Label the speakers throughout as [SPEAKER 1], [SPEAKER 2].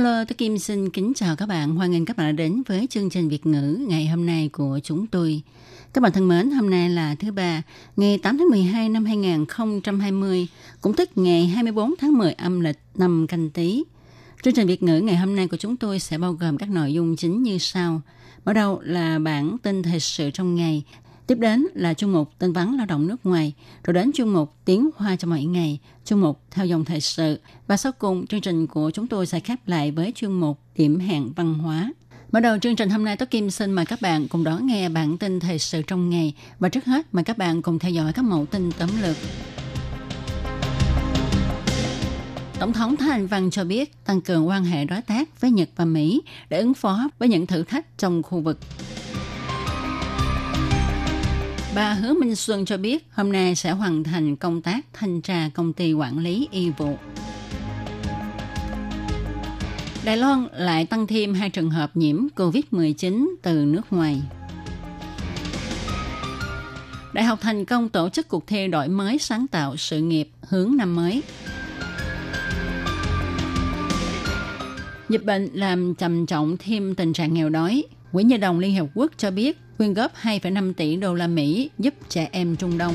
[SPEAKER 1] Hello, tôi Kim xin kính chào các bạn. Hoan nghênh các bạn đã đến với chương trình Việt ngữ ngày hôm nay của chúng tôi. Các bạn thân mến, hôm nay là thứ ba, ngày 8 tháng 12 năm 2020, cũng tức ngày 24 tháng 10 âm lịch năm canh tí. Chương trình Việt ngữ ngày hôm nay của chúng tôi sẽ bao gồm các nội dung chính như sau. Bắt đầu là bản tin thời sự trong ngày, tiếp đến là chuyên mục Tân vắn lao động nước ngoài, rồi đến chuyên mục tiếng hoa cho mỗi ngày, chuyên mục theo dòng thời sự và sau cùng chương trình của chúng tôi sẽ khép lại với chuyên mục điểm hẹn văn hóa. Mở đầu chương trình hôm nay, Tố Kim xin mời các bạn cùng đón nghe bản tin thời sự trong ngày. Và trước hết, mời các bạn cùng theo dõi các mẫu tin tóm lược. Tổng thống Thái Anh Văn cho biết tăng cường quan hệ đối tác với Nhật và Mỹ để ứng phó với những thử thách trong khu vực. Bà Hứa Minh Xuân cho biết, hôm nay sẽ hoàn thành công tác thanh tra công ty quản lý y vụ. Đài Loan lại tăng thêm hai trường hợp nhiễm COVID-19 từ nước ngoài. Đại học thành công tổ chức cuộc thi đổi mới sáng tạo sự nghiệp hướng năm mới. Dịch bệnh làm trầm trọng thêm tình trạng nghèo đói. Quỹ Nhà đồng Liên Hợp Quốc cho biết quyên góp 2,5 tỷ đô la Mỹ giúp trẻ em Trung Đông.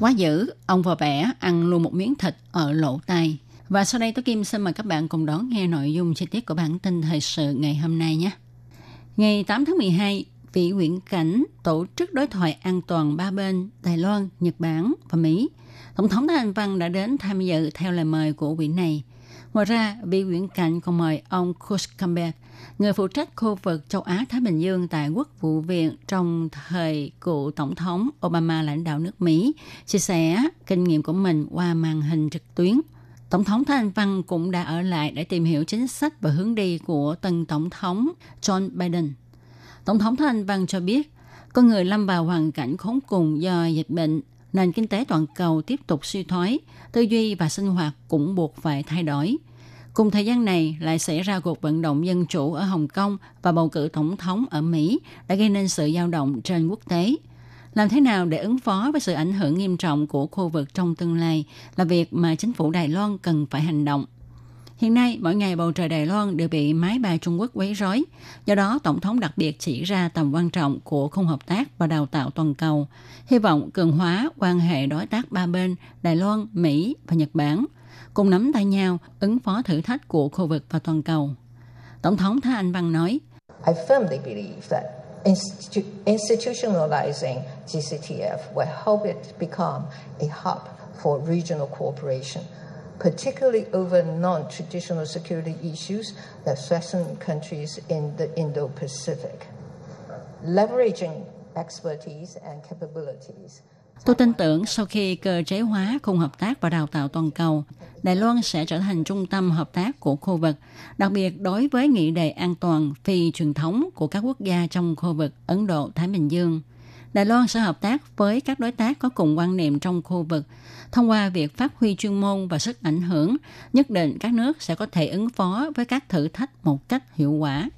[SPEAKER 1] Quá dữ, ông vợ bẻ ăn luôn một miếng thịt ở lỗ tai. Và sau đây tôi Kim xin mời các bạn cùng đón nghe nội dung chi tiết của bản tin thời sự ngày hôm nay nhé. Ngày 8 tháng 12, vị nguyễn cảnh tổ chức đối thoại an toàn ba bên Đài Loan, Nhật Bản và Mỹ. Tổng thống Thái Anh Văn đã đến tham dự theo lời mời của vị này. Ngoài ra, vị nguyễn cảnh còn mời ông Kush Campbell, người phụ trách khu vực châu Á-Thái Bình Dương tại Quốc vụ viện trong thời cựu Tổng thống Obama lãnh đạo nước Mỹ, chia sẻ kinh nghiệm của mình qua màn hình trực tuyến – Tổng thống Thái Anh Văn cũng đã ở lại để tìm hiểu chính sách và hướng đi của tân Tổng thống John Biden. Tổng thống Thái Anh Văn cho biết, con người lâm vào hoàn cảnh khốn cùng do dịch bệnh, nền kinh tế toàn cầu tiếp tục suy thoái, tư duy và sinh hoạt cũng buộc phải thay đổi. Cùng thời gian này lại xảy ra cuộc vận động dân chủ ở Hồng Kông và bầu cử tổng thống ở Mỹ đã gây nên sự dao động trên quốc tế – làm thế nào để ứng phó với sự ảnh hưởng nghiêm trọng của khu vực trong tương lai là việc mà chính phủ Đài Loan cần phải hành động. Hiện nay, mỗi ngày bầu trời Đài Loan đều bị máy bay Trung Quốc quấy rối. Do đó, Tổng thống đặc biệt chỉ ra tầm quan trọng của khung hợp tác và đào tạo toàn cầu. Hy vọng cường hóa quan hệ đối tác ba bên Đài Loan, Mỹ và Nhật Bản, cùng nắm tay nhau ứng phó thử thách của khu vực và toàn cầu. Tổng thống Thái Anh Văn nói, I firmly believe that
[SPEAKER 2] institu- institutionalizing GCTF will help it become a hub for regional cooperation, particularly over non traditional security issues that threaten countries in the Indo Pacific. Leveraging expertise and capabilities.
[SPEAKER 1] Tôi tin tưởng sau khi cơ chế hóa khung hợp tác và đào tạo toàn cầu, Đài Loan sẽ trở thành trung tâm hợp tác của khu vực, đặc biệt đối với nghị đề an toàn phi truyền thống của các quốc gia trong khu vực Ấn Độ-Thái Bình Dương. Đài Loan sẽ hợp tác với các đối tác có cùng quan niệm trong khu vực. Thông qua việc phát huy chuyên môn và sức ảnh hưởng, nhất định các nước sẽ có thể ứng phó với các thử thách một cách hiệu quả.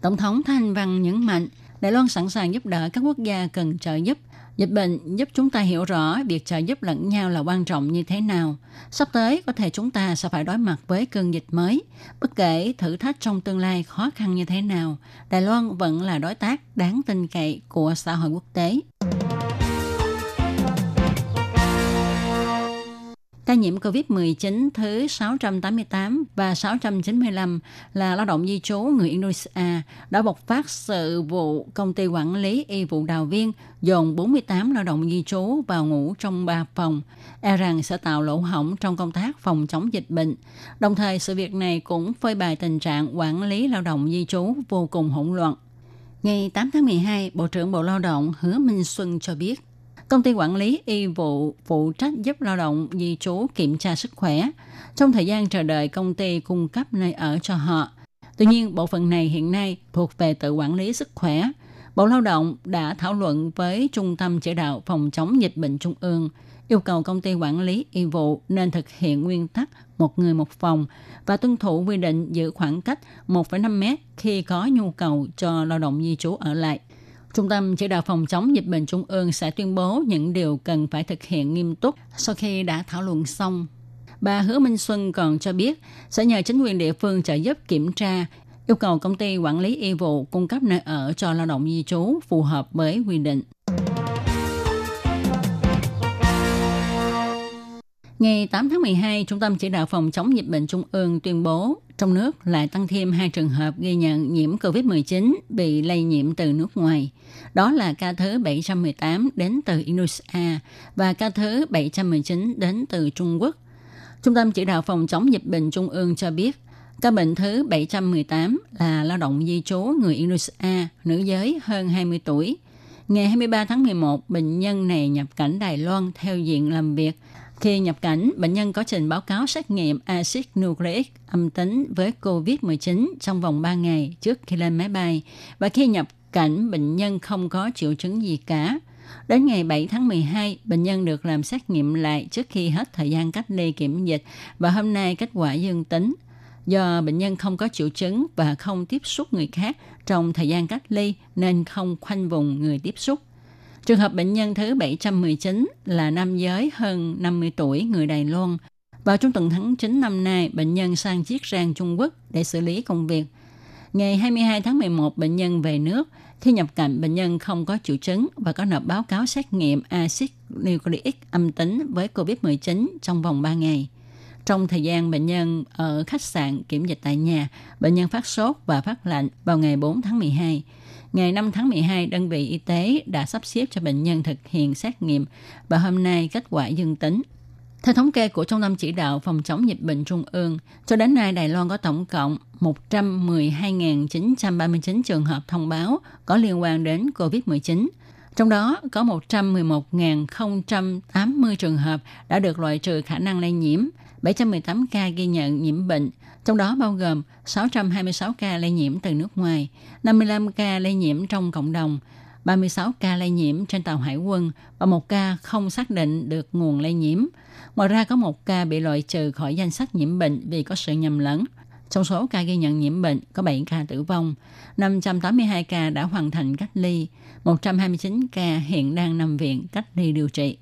[SPEAKER 1] Tổng thống Thanh Văn nhấn mạnh, Đài Loan sẵn sàng giúp đỡ các quốc gia cần trợ giúp – Dịch bệnh giúp chúng ta hiểu rõ việc trợ giúp lẫn nhau là quan trọng như thế nào. Sắp tới có thể chúng ta sẽ phải đối mặt với cơn dịch mới. Bất kể thử thách trong tương lai khó khăn như thế nào, Đài Loan vẫn là đối tác đáng tin cậy của xã hội quốc tế. Ca nhiễm COVID-19 thứ 688 và 695 là lao động di trú người Indonesia đã bộc phát sự vụ công ty quản lý y vụ đào viên dồn 48 lao động di trú vào ngủ trong ba phòng, e rằng sẽ tạo lỗ hổng trong công tác phòng chống dịch bệnh. Đồng thời, sự việc này cũng phơi bày tình trạng quản lý lao động di trú vô cùng hỗn loạn. Ngày 8 tháng 12, Bộ trưởng Bộ Lao động Hứa Minh Xuân cho biết, Công ty quản lý y vụ phụ trách giúp lao động di trú kiểm tra sức khỏe trong thời gian chờ đợi công ty cung cấp nơi ở cho họ. Tuy nhiên, bộ phận này hiện nay thuộc về tự quản lý sức khỏe. Bộ Lao động đã thảo luận với Trung tâm Chỉ đạo Phòng chống dịch bệnh Trung ương, yêu cầu công ty quản lý y vụ nên thực hiện nguyên tắc một người một phòng và tuân thủ quy định giữ khoảng cách 1,5 mét khi có nhu cầu cho lao động di trú ở lại. Trung tâm chỉ đạo phòng chống dịch bệnh trung ương sẽ tuyên bố những điều cần phải thực hiện nghiêm túc sau khi đã thảo luận xong. Bà Hứa Minh Xuân còn cho biết sẽ nhờ chính quyền địa phương trợ giúp kiểm tra, yêu cầu công ty quản lý y vụ cung cấp nơi ở cho lao động di trú phù hợp với quy định. Ngày 8 tháng 12, Trung tâm Chỉ đạo Phòng chống dịch bệnh Trung ương tuyên bố trong nước lại tăng thêm hai trường hợp ghi nhận nhiễm COVID-19 bị lây nhiễm từ nước ngoài. Đó là ca thứ 718 đến từ Indonesia và ca thứ 719 đến từ Trung Quốc. Trung tâm Chỉ đạo Phòng chống dịch bệnh Trung ương cho biết, ca bệnh thứ 718 là lao động di trú người Indonesia, nữ giới hơn 20 tuổi. Ngày 23 tháng 11, bệnh nhân này nhập cảnh Đài Loan theo diện làm việc – khi nhập cảnh, bệnh nhân có trình báo cáo xét nghiệm axit nucleic âm tính với COVID-19 trong vòng 3 ngày trước khi lên máy bay và khi nhập cảnh, bệnh nhân không có triệu chứng gì cả. Đến ngày 7 tháng 12, bệnh nhân được làm xét nghiệm lại trước khi hết thời gian cách ly kiểm dịch và hôm nay kết quả dương tính. Do bệnh nhân không có triệu chứng và không tiếp xúc người khác trong thời gian cách ly nên không khoanh vùng người tiếp xúc. Trường hợp bệnh nhân thứ 719 là nam giới hơn 50 tuổi người Đài Loan. Vào trung tuần tháng 9 năm nay, bệnh nhân sang chiếc rang Trung Quốc để xử lý công việc. Ngày 22 tháng 11, bệnh nhân về nước. Khi nhập cảnh, bệnh nhân không có triệu chứng và có nộp báo cáo xét nghiệm axit nucleic âm tính với COVID-19 trong vòng 3 ngày. Trong thời gian bệnh nhân ở khách sạn kiểm dịch tại nhà, bệnh nhân phát sốt và phát lạnh vào ngày 4 tháng 12. Ngày 5 tháng 12, đơn vị y tế đã sắp xếp cho bệnh nhân thực hiện xét nghiệm và hôm nay kết quả dương tính. Theo thống kê của Trung tâm Chỉ đạo Phòng chống dịch bệnh Trung ương, cho đến nay Đài Loan có tổng cộng 112.939 trường hợp thông báo có liên quan đến COVID-19. Trong đó có 111.080 trường hợp đã được loại trừ khả năng lây nhiễm, 718 ca ghi nhận nhiễm bệnh, trong đó bao gồm 626 ca lây nhiễm từ nước ngoài, 55 ca lây nhiễm trong cộng đồng, 36 ca lây nhiễm trên tàu hải quân và một ca không xác định được nguồn lây nhiễm. Ngoài ra có một ca bị loại trừ khỏi danh sách nhiễm bệnh vì có sự nhầm lẫn. Trong số ca ghi nhận nhiễm bệnh có 7 ca tử vong, 582 ca đã hoàn thành cách ly, 129 ca hiện đang nằm viện cách ly điều trị.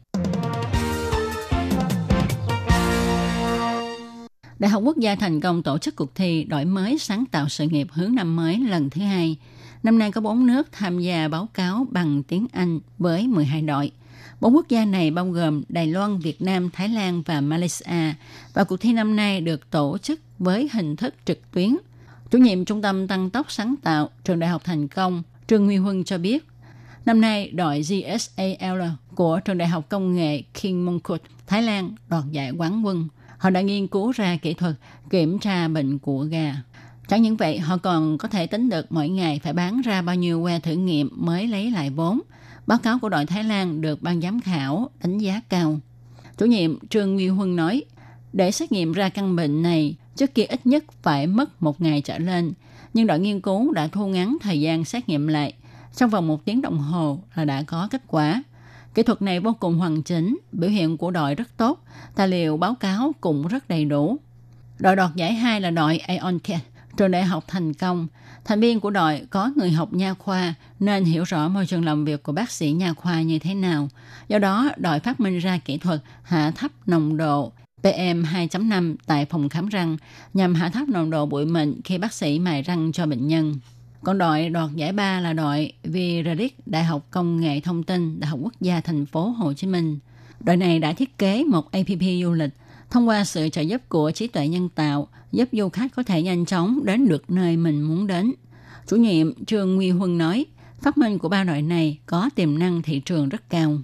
[SPEAKER 1] Đại học Quốc gia thành công tổ chức cuộc thi đổi mới sáng tạo sự nghiệp hướng năm mới lần thứ hai. Năm nay có 4 nước tham gia báo cáo bằng tiếng Anh với 12 đội. Bốn quốc gia này bao gồm Đài Loan, Việt Nam, Thái Lan và Malaysia. Và cuộc thi năm nay được tổ chức với hình thức trực tuyến. Chủ nhiệm Trung tâm Tăng tốc Sáng tạo Trường Đại học Thành Công Trương Nguy Huân cho biết, năm nay đội GSAL của Trường Đại học Công nghệ King Mongkut, Thái Lan đoạt giải quán quân – Họ đã nghiên cứu ra kỹ thuật kiểm tra bệnh của gà. Chẳng những vậy, họ còn có thể tính được mỗi ngày phải bán ra bao nhiêu que thử nghiệm mới lấy lại vốn. Báo cáo của đội Thái Lan được ban giám khảo đánh giá cao. Chủ nhiệm Trương Nguyên Huân nói, để xét nghiệm ra căn bệnh này, trước kia ít nhất phải mất một ngày trở lên. Nhưng đội nghiên cứu đã thu ngắn thời gian xét nghiệm lại. Trong vòng một tiếng đồng hồ là đã có kết quả. Kỹ thuật này vô cùng hoàn chỉnh, biểu hiện của đội rất tốt, tài liệu báo cáo cũng rất đầy đủ. Đội đoạt giải 2 là đội Aoncat, trường đại học thành công. Thành viên của đội có người học nha khoa nên hiểu rõ môi trường làm việc của bác sĩ nha khoa như thế nào. Do đó, đội phát minh ra kỹ thuật hạ thấp nồng độ PM 2.5 tại phòng khám răng nhằm hạ thấp nồng độ bụi mịn khi bác sĩ mài răng cho bệnh nhân. Còn đội đoạt giải ba là đội Viradic Đại học Công nghệ Thông tin Đại học Quốc gia thành phố Hồ Chí Minh. Đội này đã thiết kế một APP du lịch thông qua sự trợ giúp của trí tuệ nhân tạo giúp du khách có thể nhanh chóng đến được nơi mình muốn đến. Chủ nhiệm Trương Nguy Huân nói, phát minh của ba đội này có tiềm năng thị trường rất cao.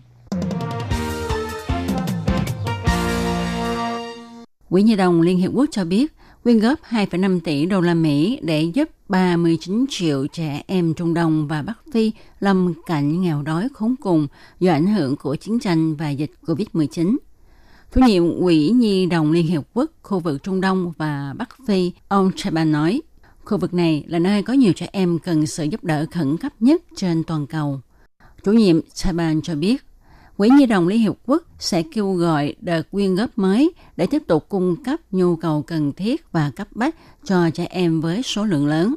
[SPEAKER 1] Quỹ Nhi đồng Liên Hiệp Quốc cho biết, quyên góp 2,5 tỷ đô la Mỹ để giúp 39 triệu trẻ em Trung Đông và Bắc Phi lâm cảnh nghèo đói khốn cùng do ảnh hưởng của chiến tranh và dịch COVID-19. Chủ nhiệm Quỹ Nhi đồng Liên Hiệp Quốc khu vực Trung Đông và Bắc Phi, ông Chaban nói, khu vực này là nơi có nhiều trẻ em cần sự giúp đỡ khẩn cấp nhất trên toàn cầu. Chủ nhiệm Chaban cho biết, Quỹ Nhi đồng Liên Hiệp Quốc sẽ kêu gọi đợt quyên góp mới để tiếp tục cung cấp nhu cầu cần thiết và cấp bách cho trẻ em với số lượng lớn.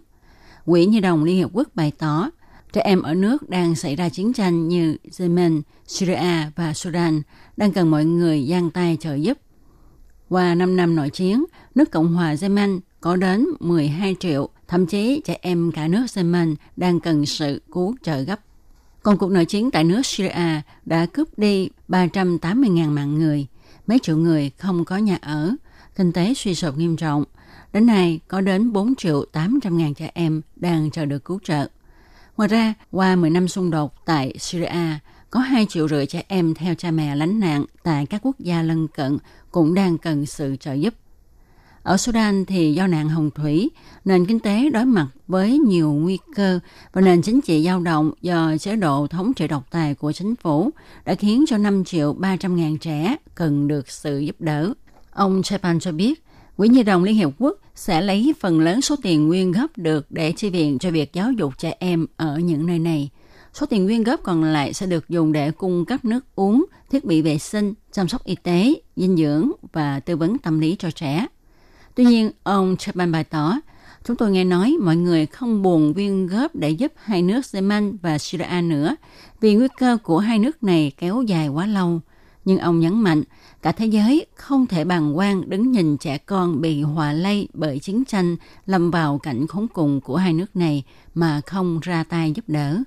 [SPEAKER 1] Quỹ Nhi đồng Liên Hiệp Quốc bày tỏ, trẻ em ở nước đang xảy ra chiến tranh như Yemen, Syria và Sudan đang cần mọi người giang tay trợ giúp. Qua 5 năm nội chiến, nước Cộng hòa Yemen có đến 12 triệu, thậm chí trẻ em cả nước Yemen đang cần sự cứu trợ gấp. Còn cuộc nội chiến tại nước Syria đã cướp đi 380.000 mạng người, mấy triệu người không có nhà ở, kinh tế suy sụp nghiêm trọng. Đến nay, có đến 4 triệu 800 ngàn trẻ em đang chờ được cứu trợ. Ngoài ra, qua 10 năm xung đột tại Syria, có 2 triệu rưỡi trẻ em theo cha mẹ lánh nạn tại các quốc gia lân cận cũng đang cần sự trợ giúp. Ở Sudan thì do nạn hồng thủy, nền kinh tế đối mặt với nhiều nguy cơ và nền chính trị dao động do chế độ thống trị độc tài của chính phủ đã khiến cho 5 triệu 300 ngàn trẻ cần được sự giúp đỡ. Ông Chapan cho biết, Quỹ Nhi đồng Liên Hiệp Quốc sẽ lấy phần lớn số tiền nguyên góp được để chi viện cho việc giáo dục trẻ em ở những nơi này. Số tiền nguyên góp còn lại sẽ được dùng để cung cấp nước uống, thiết bị vệ sinh, chăm sóc y tế, dinh dưỡng và tư vấn tâm lý cho trẻ. Tuy nhiên, ông Chapman bày tỏ, chúng tôi nghe nói mọi người không buồn viên góp để giúp hai nước Yemen và Syria nữa vì nguy cơ của hai nước này kéo dài quá lâu. Nhưng ông nhấn mạnh, cả thế giới không thể bàng quan đứng nhìn trẻ con bị hòa lây bởi chiến tranh lâm vào cảnh khốn cùng của hai nước này mà không ra tay giúp đỡ.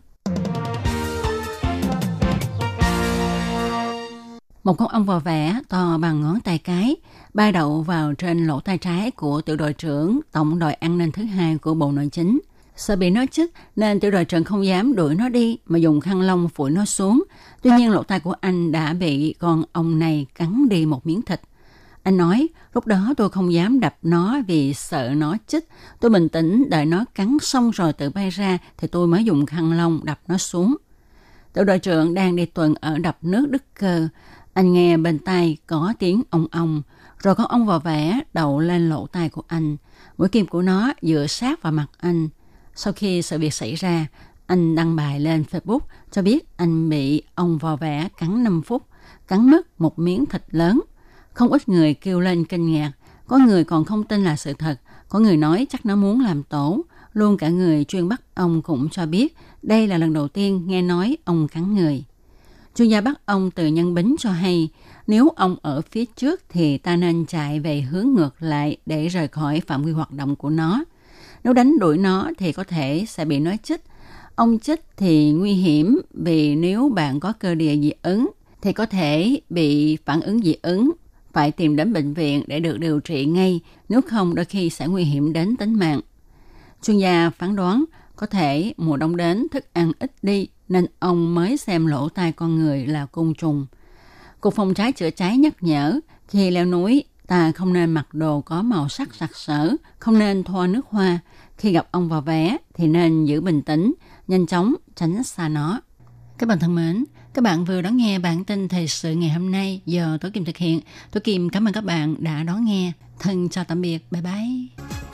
[SPEAKER 1] Một con ong vò vẽ to bằng ngón tay cái bay đậu vào trên lỗ tay trái của tiểu đội trưởng tổng đội an ninh thứ hai của Bộ Nội chính. Sợ bị nó chích nên tiểu đội trưởng không dám đuổi nó đi mà dùng khăn lông phủi nó xuống. Tuy nhiên lỗ tai của anh đã bị con ong này cắn đi một miếng thịt. Anh nói, lúc đó tôi không dám đập nó vì sợ nó chích. Tôi bình tĩnh đợi nó cắn xong rồi tự bay ra thì tôi mới dùng khăn lông đập nó xuống. Tiểu đội trưởng đang đi tuần ở đập nước Đức Cơ. Anh nghe bên tai có tiếng ong ong, rồi con ong vò vẽ đậu lên lỗ tai của anh. Mũi kim của nó dựa sát vào mặt anh. Sau khi sự việc xảy ra, anh đăng bài lên Facebook cho biết anh bị ong vò vẽ cắn 5 phút, cắn mất một miếng thịt lớn. Không ít người kêu lên kinh ngạc, có người còn không tin là sự thật, có người nói chắc nó muốn làm tổ. Luôn cả người chuyên bắt ong cũng cho biết đây là lần đầu tiên nghe nói ong cắn người. Chuyên gia bắt ông từ nhân bính cho hay, nếu ông ở phía trước thì ta nên chạy về hướng ngược lại để rời khỏi phạm vi hoạt động của nó. Nếu đánh đuổi nó thì có thể sẽ bị nó chích. ông chích thì nguy hiểm vì nếu bạn có cơ địa dị ứng thì có thể bị phản ứng dị ứng, phải tìm đến bệnh viện để được điều trị ngay, nếu không đôi khi sẽ nguy hiểm đến tính mạng. Chuyên gia phán đoán có thể mùa đông đến thức ăn ít đi nên ông mới xem lỗ tai con người là côn trùng. Cục phòng cháy chữa cháy nhắc nhở khi leo núi ta không nên mặc đồ có màu sắc sặc sỡ, không nên thoa nước hoa. Khi gặp ông vào vé thì nên giữ bình tĩnh, nhanh chóng tránh xa nó. Các bạn thân mến, các bạn vừa đón nghe bản tin thời sự ngày hôm nay do Tố Kim thực hiện. Tố Kim cảm ơn các bạn đã đón nghe. Thân chào tạm biệt. Bye bye.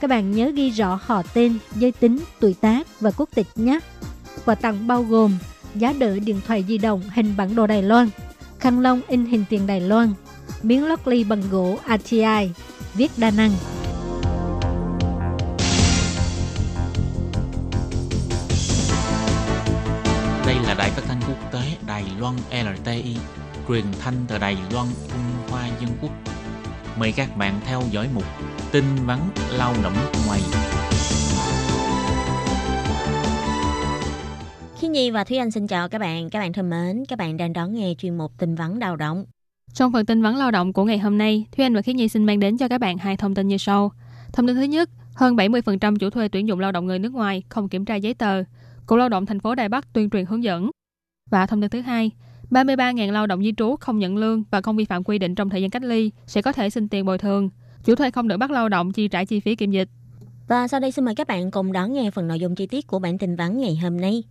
[SPEAKER 3] các bạn nhớ ghi rõ họ tên, giới tính, tuổi tác và quốc tịch nhé. Quà tặng bao gồm giá đỡ điện thoại di động hình bản đồ Đài Loan, khăn lông in hình tiền Đài Loan, miếng lót ly bằng gỗ ATI, viết đa năng.
[SPEAKER 4] Đây là đài phát thanh quốc tế Đài Loan LTI, truyền thanh từ Đài Loan, Trung Hoa Dân Quốc. Mời các bạn theo dõi mục tin vắn lao động ngoài.
[SPEAKER 5] Khi Nhi và Thúy Anh xin chào các bạn. Các bạn thân mến, các bạn đang đón nghe chuyên mục tin vắn lao động.
[SPEAKER 6] Trong phần tin vắn lao động của ngày hôm nay, Thúy Anh và Khiết Nhi xin mang đến cho các bạn hai thông tin như sau. Thông tin thứ nhất, hơn 70% chủ thuê tuyển dụng lao động người nước ngoài không kiểm tra giấy tờ. Cục Lao động thành phố Đài Bắc tuyên truyền hướng dẫn. Và thông tin thứ hai, 33.000 lao động di trú không nhận lương và không vi phạm quy định trong thời gian cách ly sẽ có thể xin tiền bồi thường. Chủ thuê không được bắt lao động chi trả chi phí kiểm dịch.
[SPEAKER 5] Và sau đây xin mời các bạn cùng đón nghe phần nội dung chi tiết của bản tin vắn ngày hôm nay.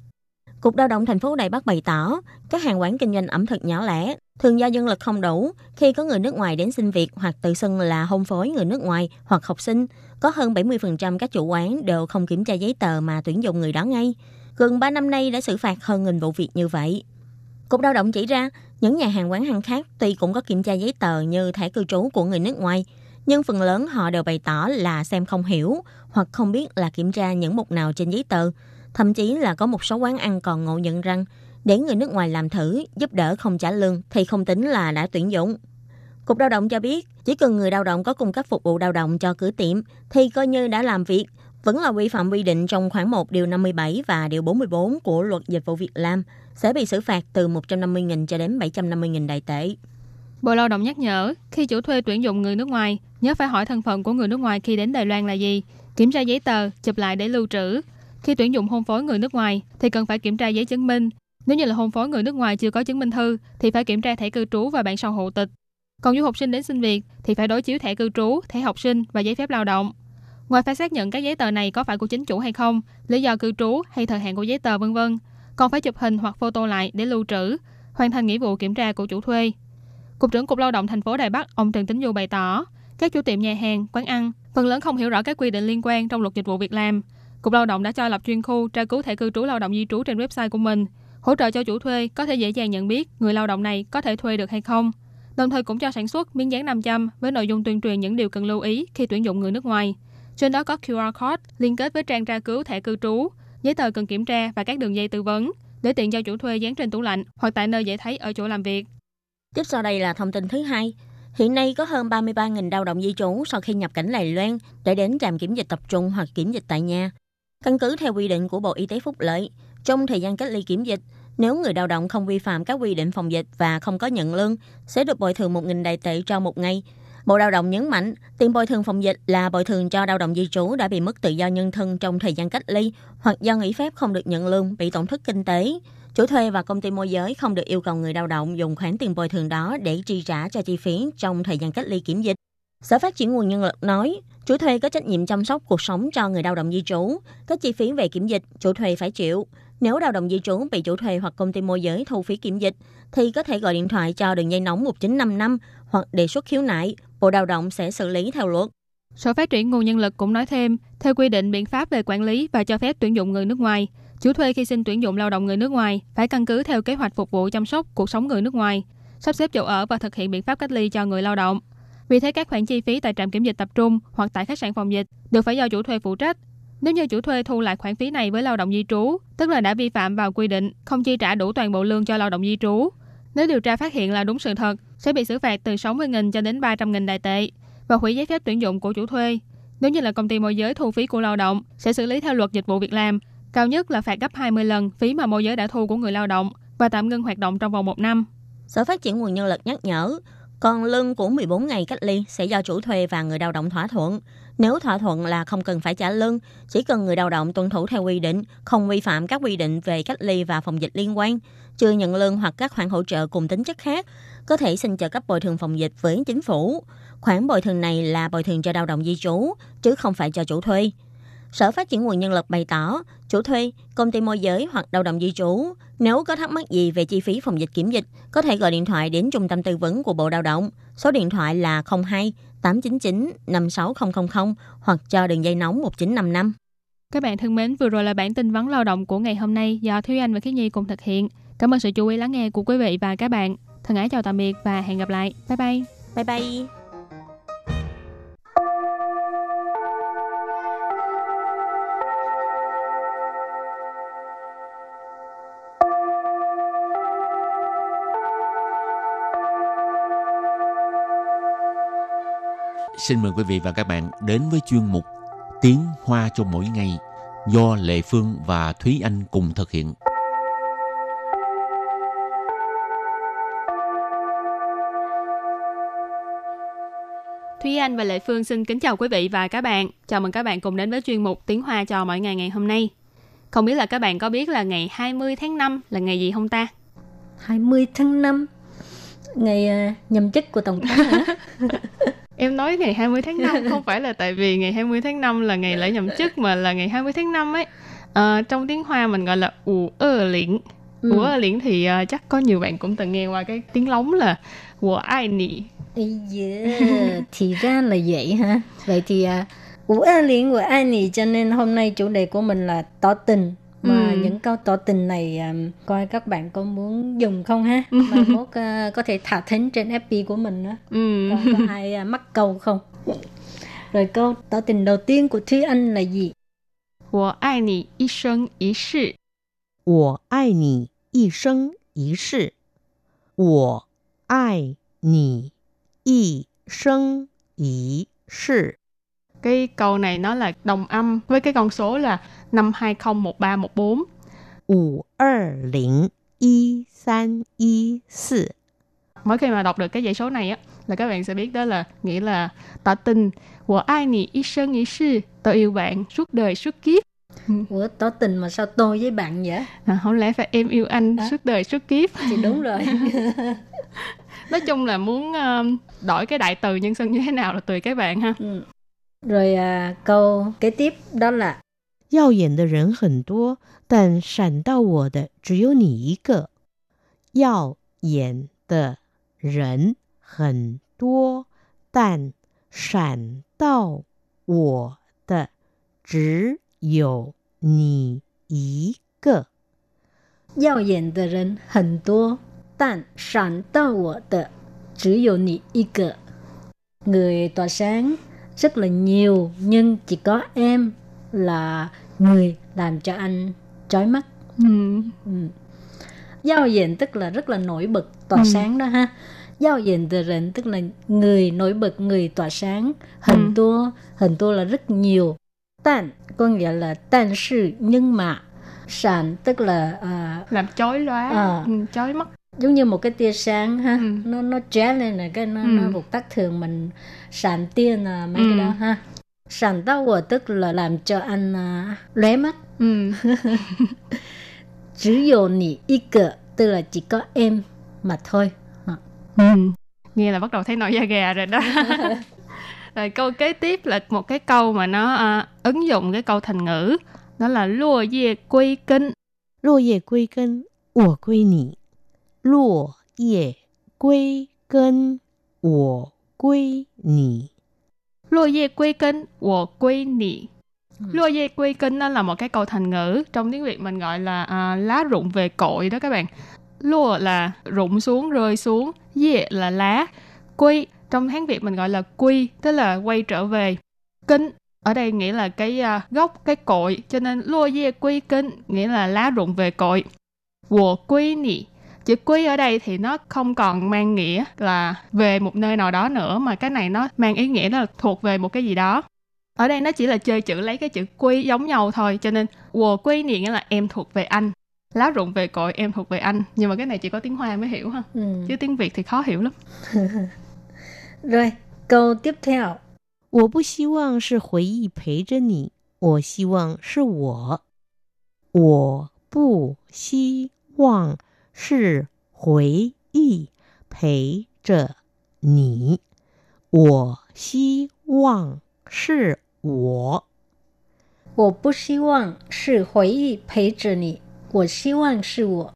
[SPEAKER 5] Cục Lao động thành phố Đài Bắc bày tỏ, các hàng quán kinh doanh ẩm thực nhỏ lẻ thường do dân lực không đủ khi có người nước ngoài đến xin việc hoặc tự xưng là hôn phối người nước ngoài hoặc học sinh. Có hơn 70% các chủ quán đều không kiểm tra giấy tờ mà tuyển dụng người đó ngay. Gần 3 năm nay đã xử phạt hơn nghìn vụ việc như vậy. Cục Lao động chỉ ra, những nhà hàng quán ăn khác tuy cũng có kiểm tra giấy tờ như thẻ cư trú của người nước ngoài, nhưng phần lớn họ đều bày tỏ là xem không hiểu hoặc không biết là kiểm tra những mục nào trên giấy tờ. Thậm chí là có một số quán ăn còn ngộ nhận rằng để người nước ngoài làm thử, giúp đỡ không trả lương thì không tính là đã tuyển dụng. Cục Lao động cho biết, chỉ cần người lao động có cung cấp phục vụ lao động cho cửa tiệm thì coi như đã làm việc, vẫn là vi phạm quy định trong khoản 1 điều 57 và điều 44 của luật dịch vụ việc làm, sẽ bị xử phạt từ 150.000 cho đến 750.000 đại tệ.
[SPEAKER 6] Bộ Lao động nhắc nhở, khi chủ thuê tuyển dụng người nước ngoài, nhớ phải hỏi thân phận của người nước ngoài khi đến Đài Loan là gì, kiểm tra giấy tờ, chụp lại để lưu trữ. Khi tuyển dụng hôn phối người nước ngoài thì cần phải kiểm tra giấy chứng minh. Nếu như là hôn phối người nước ngoài chưa có chứng minh thư thì phải kiểm tra thẻ cư trú và bản sao hộ tịch. Còn du học sinh đến xin việc thì phải đối chiếu thẻ cư trú, thẻ học sinh và giấy phép lao động. Ngoài phải xác nhận các giấy tờ này có phải của chính chủ hay không, lý do cư trú hay thời hạn của giấy tờ vân vân, còn phải chụp hình hoặc photo lại để lưu trữ, hoàn thành nghĩa vụ kiểm tra của chủ thuê. Cục trưởng Cục Lao động thành phố Đài Bắc, ông Trần Tính Du bày tỏ, các chủ tiệm nhà hàng, quán ăn phần lớn không hiểu rõ các quy định liên quan trong luật dịch vụ việc làm. Cục Lao động đã cho lập chuyên khu tra cứu thẻ cư trú lao động di trú trên website của mình, hỗ trợ cho chủ thuê có thể dễ dàng nhận biết người lao động này có thể thuê được hay không. Đồng thời cũng cho sản xuất miếng dán 500 với nội dung tuyên truyền những điều cần lưu ý khi tuyển dụng người nước ngoài. Trên đó có QR code liên kết với trang tra cứu thẻ cư trú, giấy tờ cần kiểm tra và các đường dây tư vấn để tiện cho chủ thuê dán trên tủ lạnh hoặc tại nơi dễ thấy ở chỗ làm việc.
[SPEAKER 5] Tiếp sau đây là thông tin thứ hai. Hiện nay có hơn 33.000 lao động di trú sau khi nhập cảnh Lài Loan để đến trạm kiểm dịch tập trung hoặc kiểm dịch tại nhà. Căn cứ theo quy định của Bộ Y tế Phúc Lợi, trong thời gian cách ly kiểm dịch, nếu người lao động không vi phạm các quy định phòng dịch và không có nhận lương, sẽ được bồi thường 1.000 đại tệ cho một ngày. Bộ Lao động nhấn mạnh, tiền bồi thường phòng dịch là bồi thường cho lao động di trú đã bị mất tự do nhân thân trong thời gian cách ly hoặc do nghỉ phép không được nhận lương, bị tổn thất kinh tế. Chủ thuê và công ty môi giới không được yêu cầu người lao động dùng khoản tiền bồi thường đó để chi trả cho chi phí trong thời gian cách ly kiểm dịch. Sở Phát triển Nguồn Nhân lực nói, chủ thuê có trách nhiệm chăm sóc cuộc sống cho người lao động di trú. Các chi phí về kiểm dịch, chủ thuê phải chịu. Nếu lao động di trú bị chủ thuê hoặc công ty môi giới thu phí kiểm dịch, thì có thể gọi điện thoại cho đường dây nóng 1955 hoặc đề xuất khiếu nại. Bộ Lao động sẽ xử lý theo luật.
[SPEAKER 6] Sở Phát triển Nguồn Nhân lực cũng nói thêm, theo quy định biện pháp về quản lý và cho phép tuyển dụng người nước ngoài, chủ thuê khi xin tuyển dụng lao động người nước ngoài phải căn cứ theo kế hoạch phục vụ chăm sóc cuộc sống người nước ngoài, sắp xếp chỗ ở và thực hiện biện pháp cách ly cho người lao động. Vì thế các khoản chi phí tại trạm kiểm dịch tập trung hoặc tại khách sạn phòng dịch đều phải do chủ thuê phụ trách. Nếu như chủ thuê thu lại khoản phí này với lao động di trú, tức là đã vi phạm vào quy định không chi trả đủ toàn bộ lương cho lao động di trú. Nếu điều tra phát hiện là đúng sự thật, sẽ bị xử phạt từ 60.000 cho đến 300.000 đại tệ và hủy giấy phép tuyển dụng của chủ thuê. Nếu như là công ty môi giới thu phí của lao động, sẽ xử lý theo luật dịch vụ việc làm, cao nhất là phạt gấp 20 lần phí mà môi giới đã thu của người lao động và tạm ngưng hoạt động trong vòng một năm.
[SPEAKER 5] Sở Phát triển Nguồn Nhân lực nhắc nhở, còn lương của 14 ngày cách ly sẽ do chủ thuê và người lao động thỏa thuận. Nếu thỏa thuận là không cần phải trả lương, chỉ cần người lao động tuân thủ theo quy định, không vi phạm các quy định về cách ly và phòng dịch liên quan, chưa nhận lương hoặc các khoản hỗ trợ cùng tính chất khác, có thể xin trợ cấp bồi thường phòng dịch với chính phủ. Khoản bồi thường này là bồi thường cho lao động di trú, chứ không phải cho chủ thuê. Sở Phát triển Nguồn Nhân lực bày tỏ, chủ thuê, công ty môi giới hoặc lao động di trú, nếu có thắc mắc gì về chi phí phòng dịch kiểm dịch, có thể gọi điện thoại đến Trung tâm Tư vấn của Bộ Lao động. Số điện thoại là 02 899 56000 hoặc cho đường dây nóng 1955.
[SPEAKER 7] Các bạn thân mến, vừa rồi là bản tin vấn lao động của ngày hôm nay do Thúy Anh và Khiết Nhi cùng thực hiện. Cảm ơn sự chú ý lắng nghe của quý vị và các bạn. Thân ái chào tạm biệt và hẹn gặp lại. Bye bye.
[SPEAKER 5] Bye bye.
[SPEAKER 8] Xin mời quý vị và các bạn đến với chuyên mục Tiếng Hoa cho mỗi ngày do Lệ Phương và Thúy Anh cùng thực hiện.
[SPEAKER 7] Thúy Anh và Lệ Phương xin kính chào quý vị và các bạn. Chào mừng các bạn cùng đến với chuyên mục Tiếng Hoa cho mỗi ngày ngày hôm nay. Không biết là các bạn có biết là ngày 20 tháng 5 là ngày gì không ta?
[SPEAKER 3] 20 tháng 5 ngày uh, nhậm chức của tổng thống hả?
[SPEAKER 7] Em nói ngày 20 tháng 5 không phải là tại vì ngày 20 tháng 5 là ngày lễ nhậm chức mà là ngày 20 tháng 5 ấy. À, trong tiếng Hoa mình gọi là ủ ơ liễn.
[SPEAKER 3] Ừ.
[SPEAKER 7] Ủ ơ liễn thì uh, chắc có nhiều bạn cũng từng nghe qua cái tiếng lóng là của ai nị.
[SPEAKER 3] Thì ra là vậy ha. Vậy thì à, Ủ A Liên của ai nì cho nên hôm nay chủ đề của mình là tỏ tình Mà
[SPEAKER 7] Ừ.
[SPEAKER 3] những câu tỏ tình này à, coi các bạn có muốn dùng không ha? Mà mốt à, có thể thả thính trên FB của mình nữa.
[SPEAKER 7] Ừ.
[SPEAKER 3] Coi có ai à, mắc câu không? Rồi câu tỏ tình đầu tiên của Thúy Anh là gì?
[SPEAKER 7] 我爱你一生一世。
[SPEAKER 9] 我爱你一生一世，我爱你一生一世。
[SPEAKER 7] cái câu này nó là đồng âm với cái con số là năm
[SPEAKER 9] hai một ba một bốn Ủ er lĩnh y san y si.
[SPEAKER 7] Mỗi khi mà đọc được cái dãy số này á, là các bạn sẽ biết đó là nghĩa là tỏ tình của ai nì y sơn y si, tôi yêu bạn suốt đời suốt kiếp.
[SPEAKER 3] Ủa tỏ tình mà sao tôi với bạn vậy?
[SPEAKER 7] À, không lẽ phải em yêu anh
[SPEAKER 3] à?
[SPEAKER 7] suốt đời suốt kiếp?
[SPEAKER 3] Thì đúng rồi.
[SPEAKER 7] Nói chung là muốn ờ, đổi cái đại từ nhân sân như thế nào là tùy các bạn ha.
[SPEAKER 3] Ừ. Rồi à, câu kế tiếp đó là
[SPEAKER 9] 耀眼的人很多，但闪到我的只有你一个。耀眼的人很多，但闪到我的只有你一个。
[SPEAKER 3] 耀眼的人很多，但闪到我的只有你一个。Người tỏa sáng rất là nhiều nhưng chỉ có em là người làm cho anh chói mắt.
[SPEAKER 7] Ừ.
[SPEAKER 3] Ừ. Giao diện tức là rất là nổi bật, tỏa
[SPEAKER 7] Ừ.
[SPEAKER 3] sáng đó ha. Giao diện từ rịnh tức là người nổi bật, người tỏa sáng. Hình
[SPEAKER 7] Ừ.
[SPEAKER 3] tua, hình tua là rất nhiều. Tàn có nghĩa là tàn sự nhưng mà sản tức là à,
[SPEAKER 7] Làm chói lóa,
[SPEAKER 3] À.
[SPEAKER 7] ừ, chói mắt
[SPEAKER 3] giống như một cái tia sáng ha.
[SPEAKER 7] Ừ.
[SPEAKER 3] nó nó chóe lên là cái nó
[SPEAKER 7] ừ.
[SPEAKER 3] nó vụt tắt thường mình sàn tia là mấy
[SPEAKER 7] ừ.
[SPEAKER 3] cái đó ha. Sàn tao của tức là làm cho anh uh, lóe mắt.
[SPEAKER 7] Ừ.
[SPEAKER 3] Chỉ dụ nỉ tức là chỉ có em mà thôi.
[SPEAKER 7] Ừ. nghe là bắt đầu thấy nổi da gà rồi đó. Rồi câu kế tiếp là một cái câu mà nó uh, ứng dụng cái câu thành ngữ. Nó là lùa dê quy kinh
[SPEAKER 9] lùa dê quy kinh của quy nỉ? 落叶归根，我归你。
[SPEAKER 7] lua ye quy kinh wo quy nị lua ye quy kinh nó là một cái câu thành ngữ trong tiếng việt mình gọi là à, lá rụng về cội đó các bạn lua là rụng xuống rơi xuống ye là lá quy trong tiếng việt mình gọi là quy tức là quay trở về kinh ở đây nghĩa là cái à, gốc cái cội cho nên lua ye quy kinh nghĩa là lá rụng về cội wo quy nị chữ quy ở đây thì nó không còn mang nghĩa là về một nơi nào đó nữa mà cái này nó mang ý nghĩa đó là thuộc về một cái gì đó ở đây nó chỉ là chơi chữ lấy cái chữ quy giống nhau thôi cho nên wo quy nị nghĩa là em thuộc về anh lá rụng về cội em thuộc về anh nhưng mà cái này chỉ có tiếng hoa mới hiểu ha
[SPEAKER 3] ừ.
[SPEAKER 7] chứ tiếng việt thì khó hiểu lắm
[SPEAKER 3] rồi câu tiếp theo
[SPEAKER 9] 我不希望是回忆陪着你，我希望是我。我不希望 是回忆陪着你，我希望是我。
[SPEAKER 3] 我不希望是回忆陪着你，我希望是我。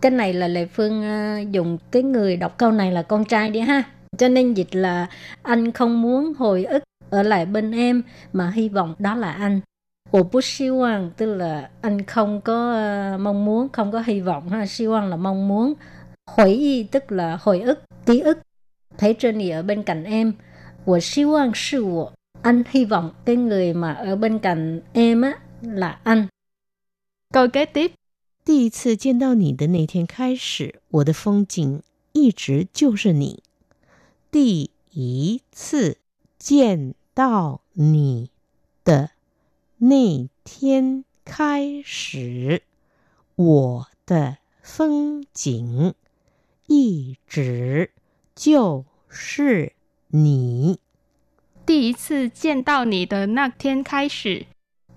[SPEAKER 3] Cái này là Lệ Phương uh, dùng cái người đọc câu này là con trai đi ha. Cho nên dịch là anh không muốn hồi ức ở lại bên em mà hy vọng đó là anh. 我不希望 tức là anh không có uh, mong muốn, không có hy vọng ha. 希望 là mong muốn. Hồi y tức là hồi ức, ký ức. Thấy trên ở bên cạnh em. 我希望是我 anh hy vọng cái người mà ở bên cạnh em á là anh.
[SPEAKER 6] Câu kế tiếp.
[SPEAKER 9] 第一次见到你的那天开始，我的风景一直就是你。第一次见到你的 那天开始，我的风景一直就是你。
[SPEAKER 6] 第一次见到你的那天开始，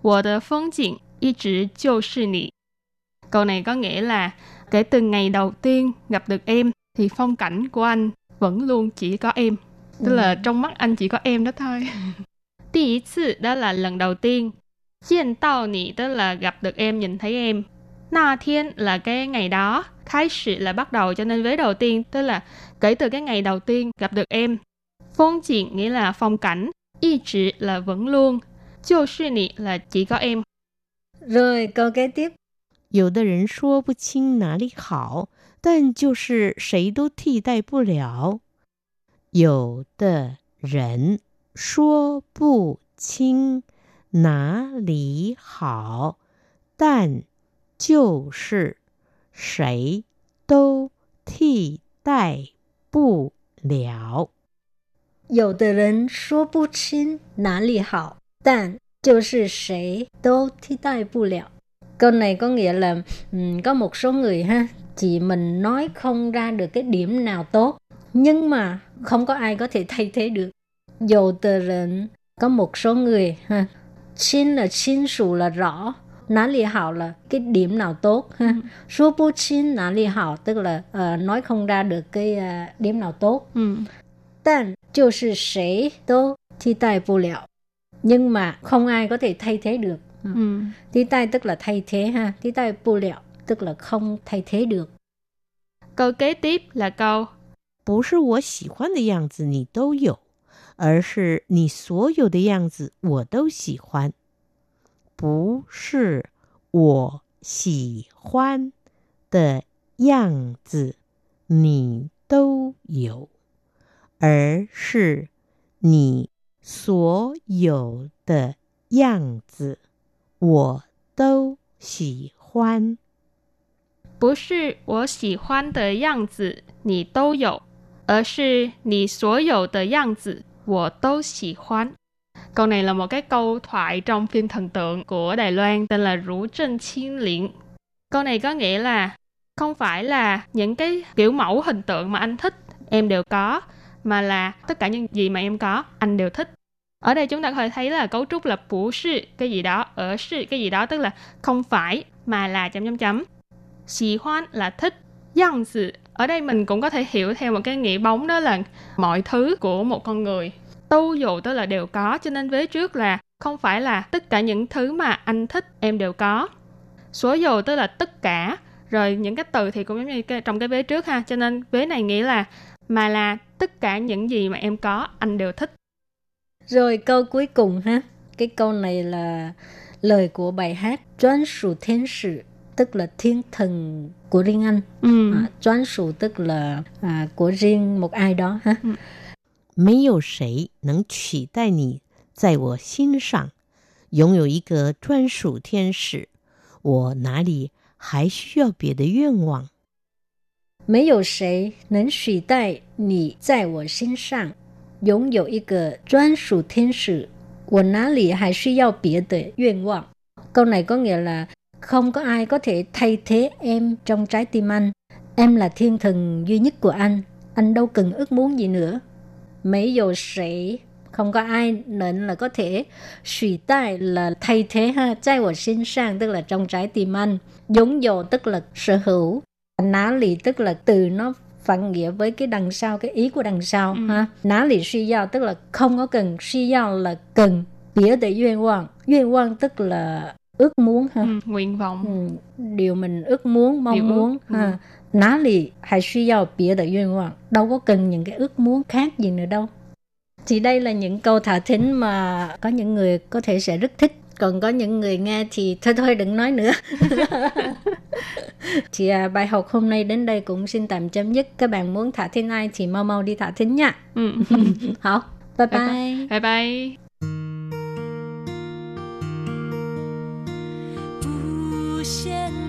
[SPEAKER 6] 我的风景一直就是你。Câu này có nghĩa là kể từ ngày đầu tiên gặp được em thì phong cảnh của anh vẫn luôn chỉ có em. Tức là trong mắt anh chỉ có em đó thôi.第一次 đó là lần đầu tiên. 见到你 tức là gặp được em, nhìn thấy em. Na thiên là cái ngày đó. Khai sử là bắt đầu cho nên vế đầu tiên tức là kể từ cái ngày đầu tiên gặp được em. Phong cảnh nghĩa là phong cảnh. Y chỉ là vẫn luôn. Chiêu sư nị là chỉ có em.
[SPEAKER 3] Rồi câu kế tiếp.
[SPEAKER 9] 有的人说不清哪里好，但就是谁都替代不了。有的人说不清 哪里好，但就是谁都替代不了。
[SPEAKER 3] 有的人说不清哪里好，但就是谁都替代不了。Câu này có nghĩa là um, có một số người ha, chỉ mình nói không ra được cái điểm nào tốt, nhưng mà không có ai có thể thay thế được. Dù tờ rịnh có một số người ha, xin là xin sủ là rõ, nã lì hảo là cái điểm nào tốt ha. Số bố xin nã lì hảo tức là uh, nói không ra được cái uh, điểm nào tốt.
[SPEAKER 6] Ừ.
[SPEAKER 3] 但就是谁都替代不了 nhưng mà không ai có thể thay thế được
[SPEAKER 6] Ừ.
[SPEAKER 3] Tí tai tức là thay thế ha. Tí tai bù liệu tức là không thay thế được.
[SPEAKER 6] Câu kế tiếp là câu
[SPEAKER 9] 不是我喜欢的样子你都有， 而是你所有的样子我都喜欢。不是我喜欢的样子你都有，而是你所有的样子我都喜欢。
[SPEAKER 6] 不是我喜欢的样子你都有，而是你所有的样子我都喜欢。Câu này là một cái câu thoại trong phim thần tượng của Đài Loan tên là Rủ Trân Chiên Liễn. Câu này có nghĩa là không phải là những cái kiểu mẫu hình tượng mà anh thích em đều có, mà là tất cả những gì mà em có anh đều thích. Ở đây chúng ta có thể thấy là cấu trúc là bổ sự cái gì đó, ở sự cái gì đó tức là không phải mà là chấm chấm chấm. Xì hoan là thích, yang sự ở đây mình cũng có thể hiểu theo một cái nghĩa bóng đó là mọi thứ của một con người. Tu dù tức là đều có, cho nên vế trước là không phải là tất cả những thứ mà anh thích em đều có. Số dù tức là tất cả, rồi những cái từ thì cũng giống như cái, trong cái vế trước ha, cho nên vế này nghĩa là mà là tất cả những gì mà em có anh đều thích.
[SPEAKER 3] Rồi câu cuối cùng ha. Cái câu này là lời của bài hát Chuyên sủ thiên sử tức là thiên thần của riêng anh.
[SPEAKER 6] Ừ.
[SPEAKER 3] À, chuyên sủ tức là à, của riêng một ai đó ha.
[SPEAKER 6] Ừ.
[SPEAKER 9] 没有谁能取代你在我心上，拥有一个专属天使，我哪里还需要别的愿望？
[SPEAKER 3] 没有谁能取代你在我心上，拥有一个专属天使，我哪里还需要别的愿望？Câu này có nghĩa là không có ai có thể thay thế em trong trái tim anh. Em là thiên thần duy nhất của anh. Anh đâu cần ước muốn gì nữa. Mấy dầu sĩ không có ai nên là có thể suy tai là thay thế ha. Trái của sinh sang tức là trong trái tim anh. Giống dồ tức là sở hữu. Ná lì tức là từ nó phản nghĩa với cái đằng sau cái ý của đằng sau
[SPEAKER 6] Ừ.
[SPEAKER 3] ha ná lì suy giao tức là không có cần suy giao là cần Bỉa để duyên vọng. Duyên vọng tức là ước muốn ha.
[SPEAKER 6] Ừ, nguyện vọng.
[SPEAKER 3] Ừ, điều mình ước muốn, mong
[SPEAKER 6] Điều ước,
[SPEAKER 3] muốn
[SPEAKER 6] ừ.
[SPEAKER 3] ha. Ná lì hay suy giao bỉa để duyên vọng. Đâu có cần những cái ước muốn khác gì nữa đâu. Thì đây là những câu thả thính mà có những người có thể sẽ rất thích. Còn có những người nghe thì thôi thôi đừng nói nữa. thì à, bài học hôm nay đến đây cũng xin tạm chấm dứt. Các bạn muốn thả thính ai thì mau mau đi thả thính nha.
[SPEAKER 6] Ừ.
[SPEAKER 3] Hảo, bye
[SPEAKER 6] Bye
[SPEAKER 3] bye.
[SPEAKER 6] bye bye.
[SPEAKER 10] 无限的爱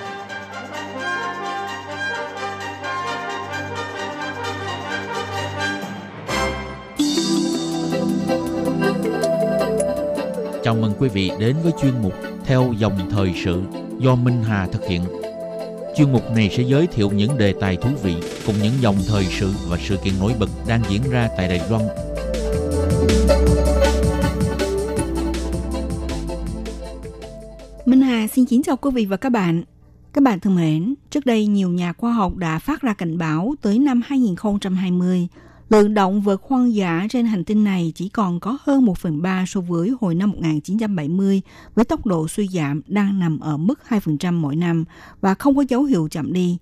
[SPEAKER 4] Chào mừng quý vị đến với chuyên mục Theo dòng thời sự do Minh Hà thực hiện. Chuyên mục này sẽ giới thiệu những đề tài thú vị cùng những dòng thời sự và sự kiện nổi bật đang diễn ra tại Đài Loan
[SPEAKER 11] Minh Hà xin kính chào quý vị và các bạn. Các bạn thân mến, trước đây nhiều nhà khoa học đã phát ra cảnh báo tới năm 2020, lượng động vật hoang dã trên hành tinh này chỉ còn có hơn 1 phần 3 so với hồi năm 1970, với tốc độ suy giảm đang nằm ở mức 2% mỗi năm và không có dấu hiệu chậm đi.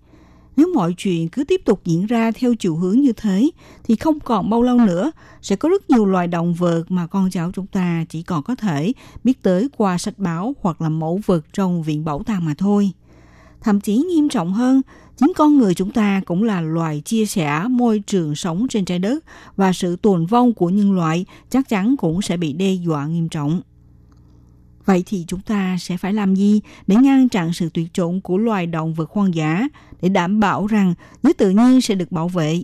[SPEAKER 11] Nếu mọi chuyện cứ tiếp tục diễn ra theo chiều hướng như thế, thì không còn bao lâu nữa sẽ có rất nhiều loài động vật mà con cháu chúng ta chỉ còn có thể biết tới qua sách báo hoặc là mẫu vật trong viện bảo tàng mà thôi. Thậm chí nghiêm trọng hơn, chính con người chúng ta cũng là loài chia sẻ môi trường sống trên trái đất và sự tồn vong của nhân loại chắc chắn cũng sẽ bị đe dọa nghiêm trọng. Vậy thì chúng ta sẽ phải làm gì để ngăn chặn sự tuyệt chủng của loài động vật hoang dã để đảm bảo rằng giới tự nhiên sẽ được bảo vệ?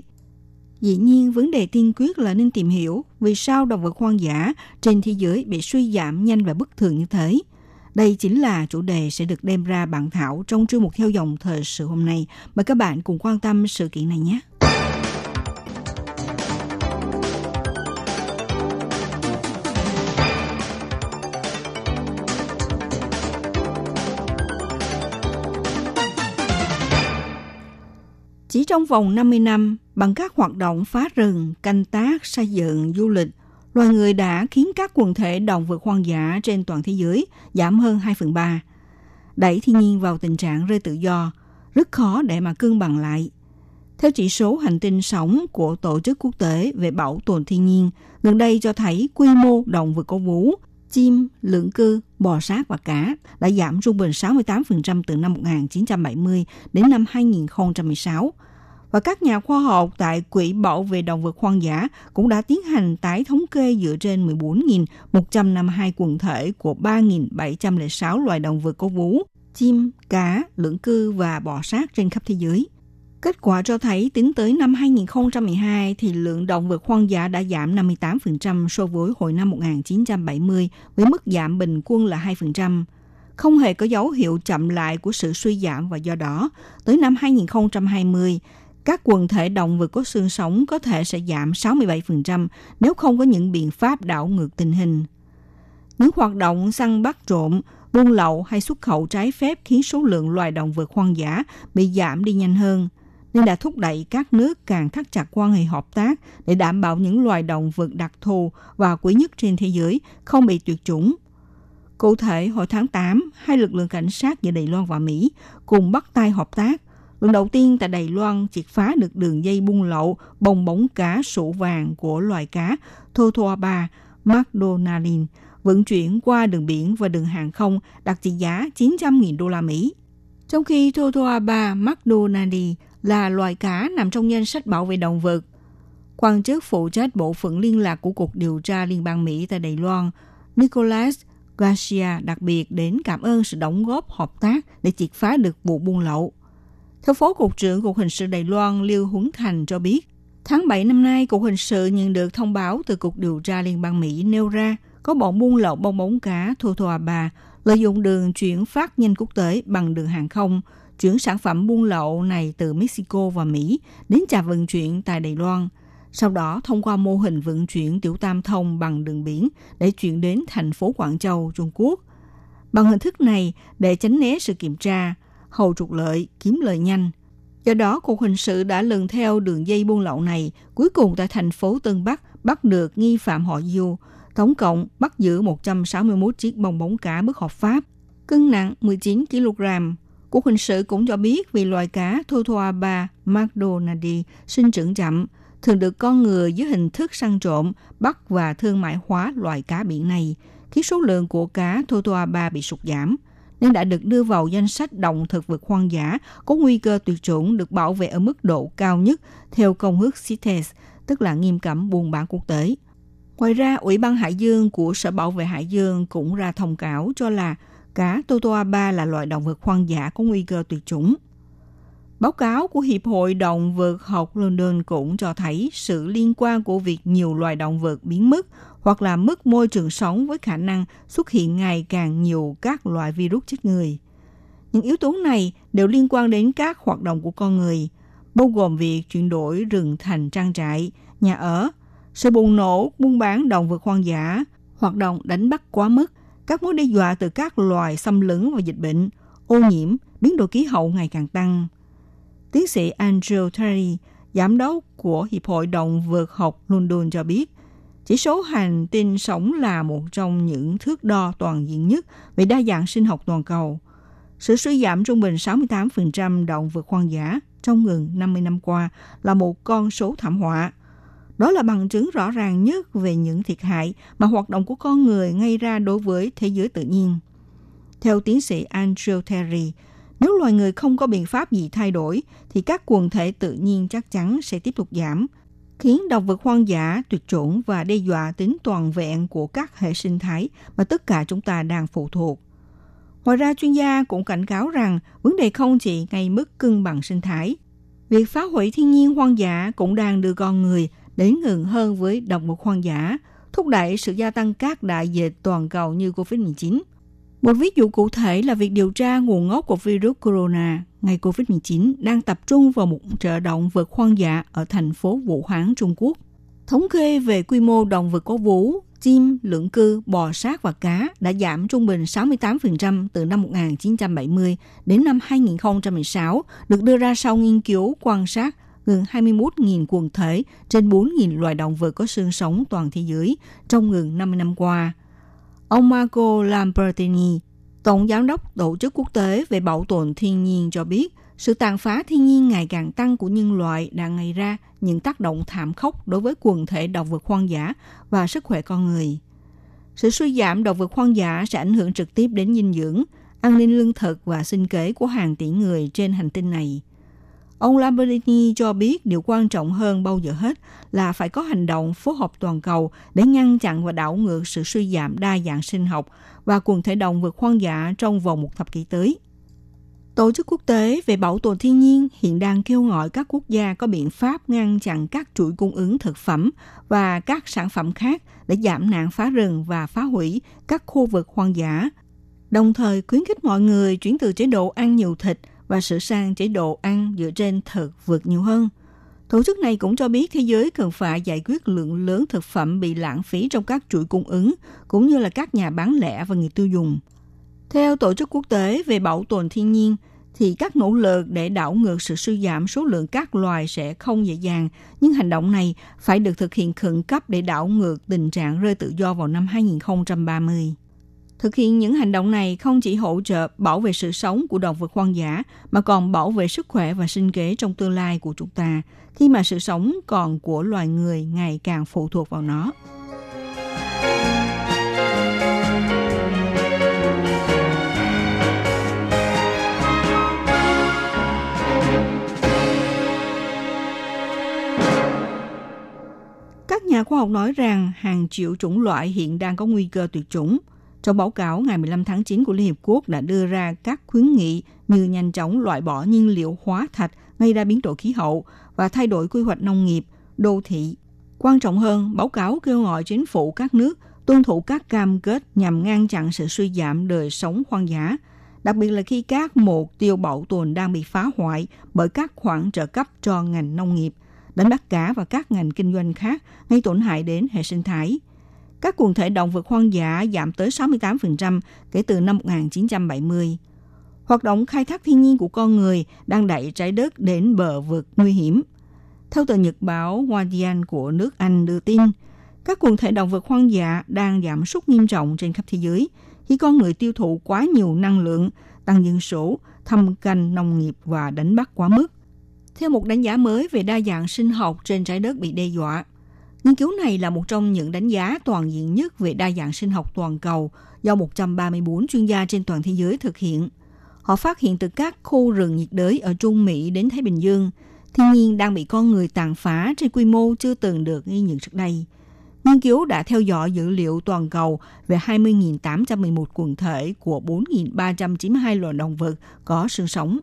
[SPEAKER 11] Dĩ nhiên, vấn đề tiên quyết là nên tìm hiểu vì sao động vật hoang dã trên thế giới bị suy giảm nhanh và bất thường như thế. Đây chính là chủ đề sẽ được đem ra bản thảo trong chuyên mục theo dòng thời sự hôm nay. Mời các bạn cùng quan tâm sự kiện này nhé. Chỉ trong vòng 50 năm, bằng các hoạt động phá rừng, canh tác, xây dựng, du lịch, loài người đã khiến các quần thể động vật hoang dã trên toàn thế giới giảm hơn 2 phần 3, đẩy thiên nhiên vào tình trạng rơi tự do, rất khó để mà cân bằng lại. Theo chỉ số hành tinh sống của Tổ chức Quốc tế về bảo tồn thiên nhiên, gần đây cho thấy quy mô động vật có vú, chim, lưỡng cư, bò sát và cá đã giảm trung bình 68% từ năm 1970 đến năm 2016. Và các nhà khoa học tại Quỹ Bảo vệ Động vật Hoang dã cũng đã tiến hành tái thống kê dựa trên 14.152 quần thể của 3.706 loài động vật có vú, chim, cá, lưỡng cư và bò sát trên khắp thế giới. Kết quả cho thấy tính tới năm 2012 thì lượng động vật hoang dã đã giảm 58% so với hồi năm 1970 với mức giảm bình quân là 2%. Không hề có dấu hiệu chậm lại của sự suy giảm và do đó, tới năm 2020, các quần thể động vật có xương sống có thể sẽ giảm 67% nếu không có những biện pháp đảo ngược tình hình. Những hoạt động săn bắt trộm, buôn lậu hay xuất khẩu trái phép khiến số lượng loài động vật hoang dã bị giảm đi nhanh hơn, nên đã thúc đẩy các nước càng thắt chặt quan hệ hợp tác để đảm bảo những loài động vật đặc thù và quý nhất trên thế giới không bị tuyệt chủng. Cụ thể, hồi tháng 8, hai lực lượng cảnh sát giữa Đài Loan và Mỹ cùng bắt tay hợp tác Lần đầu tiên tại Đài Loan triệt phá được đường dây buôn lậu bong bóng cá sổ vàng của loài cá Totoaba McDonaldin vận chuyển qua đường biển và đường hàng không đạt trị giá 900.000 đô la Mỹ. Trong khi Totoaba McDonaldi là loài cá nằm trong danh sách bảo vệ động vật, quan chức phụ trách bộ phận liên lạc của Cục Điều tra Liên bang Mỹ tại Đài Loan, Nicholas Garcia đặc biệt đến cảm ơn sự đóng góp hợp tác để triệt phá được vụ buôn lậu. Theo Phó Cục trưởng Cục Hình sự Đài Loan Liêu Huấn Thành cho biết, tháng 7 năm nay, Cục Hình sự nhận được thông báo từ Cục Điều tra Liên bang Mỹ nêu ra có bọn buôn lậu bong bóng cá Totoaba à lợi dụng đường chuyển phát nhanh quốc tế bằng đường hàng không, chuyển sản phẩm buôn lậu này từ Mexico và Mỹ đến trà vận chuyển tại Đài Loan. Sau đó thông qua mô hình vận chuyển tiểu tam thông bằng đường biển để chuyển đến thành phố Quảng Châu, Trung Quốc. Bằng hình thức này, để tránh né sự kiểm tra, hầu trục lợi, kiếm lợi nhanh. Do đó, Cục Hình sự đã lần theo đường dây buôn lậu này, cuối cùng tại thành phố Tân Bắc bắt được nghi phạm họ Du, Tổng cộng bắt giữ 161 chiếc bong bóng cá bất hợp pháp, cân nặng 19 kg. Cục hình sự cũng cho biết vì loài cá Totoaba mcdonaldi sinh trưởng chậm, thường được con người dưới hình thức săn trộm, bắt và thương mại hóa loài cá biển này, khiến số lượng của cá Totoaba bị sụt giảm nên đã được đưa vào danh sách động thực vật hoang dã có nguy cơ tuyệt chủng được bảo vệ ở mức độ cao nhất theo công ước CITES, tức là nghiêm cấm buôn bán quốc tế. Ngoài ra, Ủy ban Hải dương của Sở Bảo vệ Hải dương cũng ra thông cáo cho là cá Totoaba là loại động vật hoang dã có nguy cơ tuyệt chủng. Báo cáo của Hiệp hội Động vật học London cũng cho thấy sự liên quan của việc nhiều loài động vật biến mất hoặc là mất môi trường sống với khả năng xuất hiện ngày càng nhiều các loại virus chết người. Những yếu tố này đều liên quan đến các hoạt động của con người, bao gồm việc chuyển đổi rừng thành trang trại, nhà ở, sự bùng nổ buôn bán động vật hoang dã, hoạt động đánh bắt quá mức, các mối đe dọa từ các loài xâm lấn và dịch bệnh, ô nhiễm, biến đổi khí hậu ngày càng tăng. Tiến sĩ Andrew Terry, giám đốc của Hiệp hội Động vật học London cho biết, chỉ số hành tinh sống là một trong những thước đo toàn diện nhất về đa dạng sinh học toàn cầu. Sự suy giảm trung bình 68% động vật hoang dã trong gần 50 năm qua là một con số thảm họa – đó là bằng chứng rõ ràng nhất về những thiệt hại mà hoạt động của con người gây ra đối với thế giới tự nhiên. Theo tiến sĩ Andrew Terry, nếu loài người không có biện pháp gì thay đổi, thì các quần thể tự nhiên chắc chắn sẽ tiếp tục giảm, khiến động vật hoang dã tuyệt chủng và đe dọa tính toàn vẹn của các hệ sinh thái mà tất cả chúng ta đang phụ thuộc. Ngoài ra, chuyên gia cũng cảnh cáo rằng vấn đề không chỉ ngay mức cân bằng sinh thái. Việc phá hủy thiên nhiên hoang dã cũng đang đưa con người đến gần hơn với động vật hoang dã, thúc đẩy sự gia tăng các đại dịch toàn cầu như COVID-19. Một ví dụ cụ thể là việc điều tra nguồn gốc của virus corona ngày COVID-19 đang tập trung vào một chợ động vật hoang dã ở thành phố Vũ Hán, Trung Quốc. Thống kê về quy mô động vật có vú, chim, lưỡng cư, bò sát và cá đã giảm trung bình 68% từ năm 1970 đến năm 2016, được đưa ra sau nghiên cứu quan sát gần 21.000 quần thể trên 4.000 loài động vật có xương sống toàn thế giới trong gần 50 năm qua. Ông Marco Lambertini, Tổng Giám đốc Tổ chức Quốc tế về Bảo tồn Thiên nhiên cho biết, sự tàn phá thiên nhiên ngày càng tăng của nhân loại đang gây ra những tác động thảm khốc đối với quần thể động vật hoang dã và sức khỏe con người. Sự suy giảm động vật hoang dã sẽ ảnh hưởng trực tiếp đến dinh dưỡng, an ninh lương thực và sinh kế của hàng tỷ người trên hành tinh này – Ông Lamborghini cho biết điều quan trọng hơn bao giờ hết là phải có hành động phối hợp toàn cầu để ngăn chặn và đảo ngược sự suy giảm đa dạng sinh học và quần thể động vật hoang dã trong vòng một thập kỷ tới. Tổ chức quốc tế về bảo tồn thiên nhiên hiện đang kêu gọi các quốc gia có biện pháp ngăn chặn các chuỗi cung ứng thực phẩm và các sản phẩm khác để giảm nạn phá rừng và phá hủy các khu vực hoang dã, đồng thời khuyến khích mọi người chuyển từ chế độ ăn nhiều thịt – và sửa sang chế độ ăn dựa trên thực vượt nhiều hơn. Tổ chức này cũng cho biết thế giới cần phải giải quyết lượng lớn thực phẩm bị lãng phí trong các chuỗi cung ứng, cũng như là các nhà bán lẻ và người tiêu dùng. Theo Tổ chức Quốc tế về Bảo tồn Thiên nhiên, thì các nỗ lực để đảo ngược sự suy giảm số lượng các loài sẽ không dễ dàng, nhưng hành động này phải được thực hiện khẩn cấp để đảo ngược tình trạng rơi tự do vào năm 2030. Thực hiện những hành động này không chỉ hỗ trợ bảo vệ sự sống của động vật hoang dã, mà còn bảo vệ sức khỏe và sinh kế trong tương lai của chúng ta, khi mà sự sống còn của loài người ngày càng phụ thuộc vào nó. Các nhà khoa học nói rằng hàng triệu chủng loại hiện đang có nguy cơ tuyệt chủng – trong báo cáo ngày 15 tháng 9 của Liên Hiệp Quốc đã đưa ra các khuyến nghị như nhanh chóng loại bỏ nhiên liệu hóa thạch gây ra biến đổi khí hậu và thay đổi quy hoạch nông nghiệp, đô thị. Quan trọng hơn, báo cáo kêu gọi chính phủ các nước tuân thủ các cam kết nhằm ngăn chặn sự suy giảm đời sống hoang dã, đặc biệt là khi các mục tiêu bảo tồn đang bị phá hoại bởi các khoản trợ cấp cho ngành nông nghiệp, đánh bắt cá và các ngành kinh doanh khác gây tổn hại đến hệ sinh thái. Các quần thể động vật hoang dã giảm tới 68% kể từ năm 1970. Hoạt động khai thác thiên nhiên của con người đang đẩy trái đất đến bờ vực nguy hiểm. Theo tờ Nhật báo Guardian của nước Anh đưa tin, các quần thể động vật hoang dã đang giảm sút nghiêm trọng trên khắp thế giới khi con người tiêu thụ quá nhiều năng lượng, tăng dân số, thâm canh nông nghiệp và đánh bắt quá mức. Theo một đánh giá mới về đa dạng sinh học trên trái đất bị đe dọa, nghiên cứu này là một trong những đánh giá toàn diện nhất về đa dạng sinh học toàn cầu do 134 chuyên gia trên toàn thế giới thực hiện. Họ phát hiện từ các khu rừng nhiệt đới ở Trung Mỹ đến Thái Bình Dương, thiên nhiên đang bị con người tàn phá trên quy mô chưa từng được ghi nhận trước đây – Nghiên cứu đã theo dõi dữ liệu toàn cầu về 20.811 quần thể của 4.392 loài động vật có xương sống.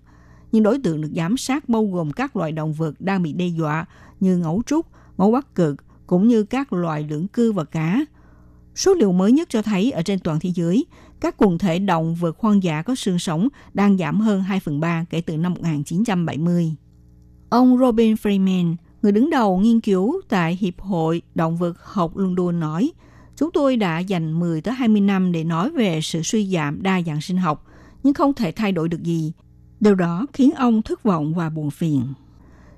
[SPEAKER 11] Những đối tượng được giám sát bao gồm các loài động vật đang bị đe dọa như ngấu trúc, ngấu bắc cực, cũng như các loài lưỡng cư và cá. Số liệu mới nhất cho thấy ở trên toàn thế giới, các quần thể động vật hoang dã có xương sống đang giảm hơn 2 phần 3 kể từ năm 1970. Ông Robin Freeman, Người đứng đầu nghiên cứu tại Hiệp hội Động vật học London nói, chúng tôi đã dành 10 tới 20 năm để nói về sự suy giảm đa dạng sinh học, nhưng không thể thay đổi được gì. Điều đó khiến ông thất vọng và buồn phiền.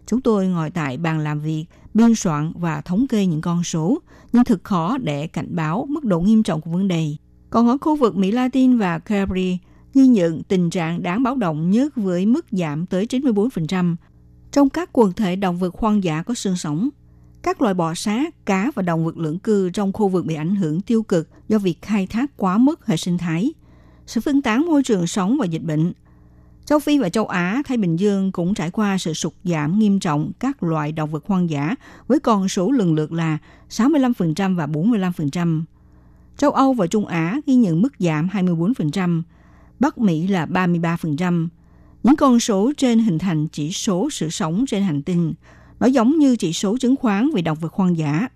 [SPEAKER 11] Chúng tôi ngồi tại bàn làm việc, biên soạn và thống kê những con số, nhưng thực khó để cảnh báo mức độ nghiêm trọng của vấn đề. Còn ở khu vực Mỹ Latin và Caribe, ghi nhận tình trạng đáng báo động nhất với mức giảm tới 94%, trong các quần thể động vật hoang dã có xương sống, các loài bò sát, cá và động vật lưỡng cư trong khu vực bị ảnh hưởng tiêu cực do việc khai thác quá mức hệ sinh thái, sự phân tán môi trường sống và dịch bệnh. Châu Phi và châu Á, Thái Bình Dương cũng trải qua sự sụt giảm nghiêm trọng các loại động vật hoang dã với con số lần lượt là 65% và 45%. Châu Âu và Trung Á ghi nhận mức giảm 24%, Bắc Mỹ là 33%, những con số trên hình thành chỉ số sự sống trên hành tinh. Nó giống như chỉ số chứng khoán về động vật hoang dã.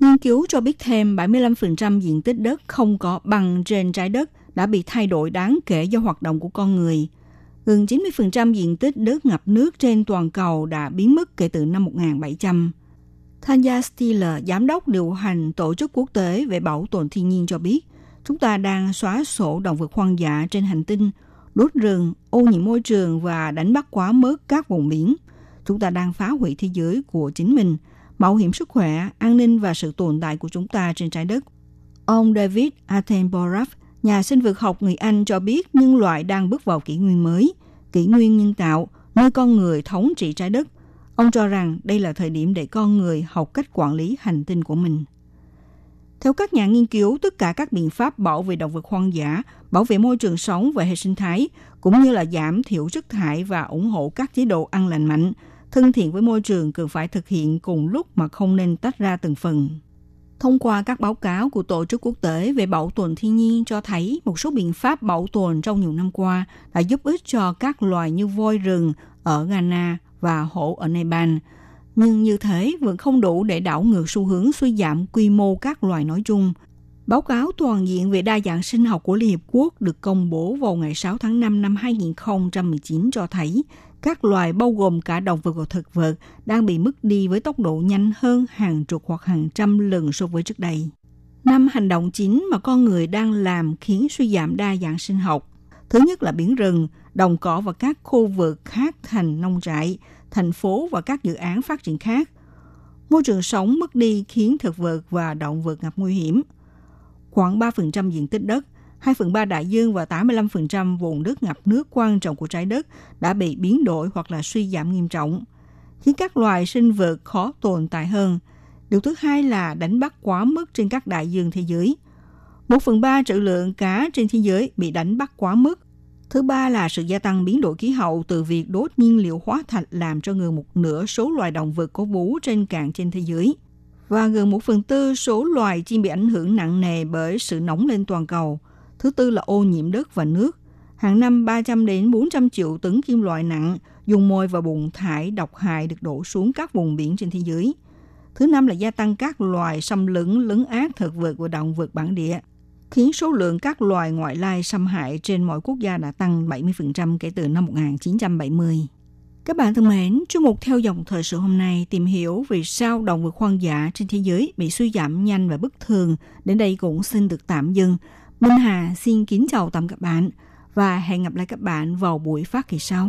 [SPEAKER 11] Nghiên cứu cho biết thêm 75% diện tích đất không có bằng trên trái đất đã bị thay đổi đáng kể do hoạt động của con người. Gần 90% diện tích đất ngập nước trên toàn cầu đã biến mất kể từ năm 1700. Tanya Stiller, giám đốc điều hành Tổ chức Quốc tế về bảo tồn thiên nhiên cho biết, chúng ta đang xóa sổ động vật hoang dã trên hành tinh đốt rừng, ô nhiễm môi trường và đánh bắt quá mức các vùng biển. Chúng ta đang phá hủy thế giới của chính mình, bảo hiểm sức khỏe, an ninh và sự tồn tại của chúng ta trên trái đất. Ông David Attenborough, nhà sinh vật học người Anh cho biết nhân loại đang bước vào kỷ nguyên mới, kỷ nguyên nhân tạo, nơi con người thống trị trái đất. Ông cho rằng đây là thời điểm để con người học cách quản lý hành tinh của mình. Theo các nhà nghiên cứu, tất cả các biện pháp bảo vệ động vật hoang dã, bảo vệ môi trường sống và hệ sinh thái, cũng như là giảm thiểu chất thải và ủng hộ các chế độ ăn lành mạnh, thân thiện với môi trường cần phải thực hiện cùng lúc mà không nên tách ra từng phần. Thông qua các báo cáo của Tổ chức Quốc tế về bảo tồn thiên nhiên cho thấy một số biện pháp bảo tồn trong nhiều năm qua đã giúp ích cho các loài như voi rừng ở Ghana và hổ ở Nepal – nhưng như thế vẫn không đủ để đảo ngược xu hướng suy giảm quy mô các loài nói chung. Báo cáo toàn diện về đa dạng sinh học của Liên Hiệp Quốc được công bố vào ngày 6 tháng 5 năm 2019 cho thấy các loài bao gồm cả động vật và thực vật đang bị mất đi với tốc độ nhanh hơn hàng chục hoặc hàng trăm lần so với trước đây. Năm hành động chính mà con người đang làm khiến suy giảm đa dạng sinh học. Thứ nhất là biển rừng, đồng cỏ và các khu vực khác thành nông trại, thành phố và các dự án phát triển khác. Môi trường sống mất đi khiến thực vật và động vật gặp nguy hiểm. Khoảng 3% diện tích đất, 2 phần 3 đại dương và 85% vùng đất ngập nước quan trọng của trái đất đã bị biến đổi hoặc là suy giảm nghiêm trọng, khiến các loài sinh vật khó tồn tại hơn. Điều thứ hai là đánh bắt quá mức trên các đại dương thế giới. Một phần ba trữ lượng cá trên thế giới bị đánh bắt quá mức Thứ ba là sự gia tăng biến đổi khí hậu từ việc đốt nhiên liệu hóa thạch làm cho gần một nửa số loài động vật có vú trên cạn trên thế giới và gần một phần tư số loài chim bị ảnh hưởng nặng nề bởi sự nóng lên toàn cầu. Thứ tư là ô nhiễm đất và nước. Hàng năm 300 đến 400 triệu tấn kim loại nặng dùng môi và bùn thải độc hại được đổ xuống các vùng biển trên thế giới. Thứ năm là gia tăng các loài xâm lấn lấn át thực vật và động vật bản địa, khiến số lượng các loài ngoại lai xâm hại trên mọi quốc gia đã tăng 70% kể từ năm 1970. Các bạn thân mến, chương mục theo dòng thời sự hôm nay tìm hiểu vì sao động vật hoang dã trên thế giới bị suy giảm nhanh và bất thường. Đến đây cũng xin được tạm dừng. Minh Hà xin kính chào tạm các bạn và hẹn gặp lại các bạn vào buổi phát kỳ sau.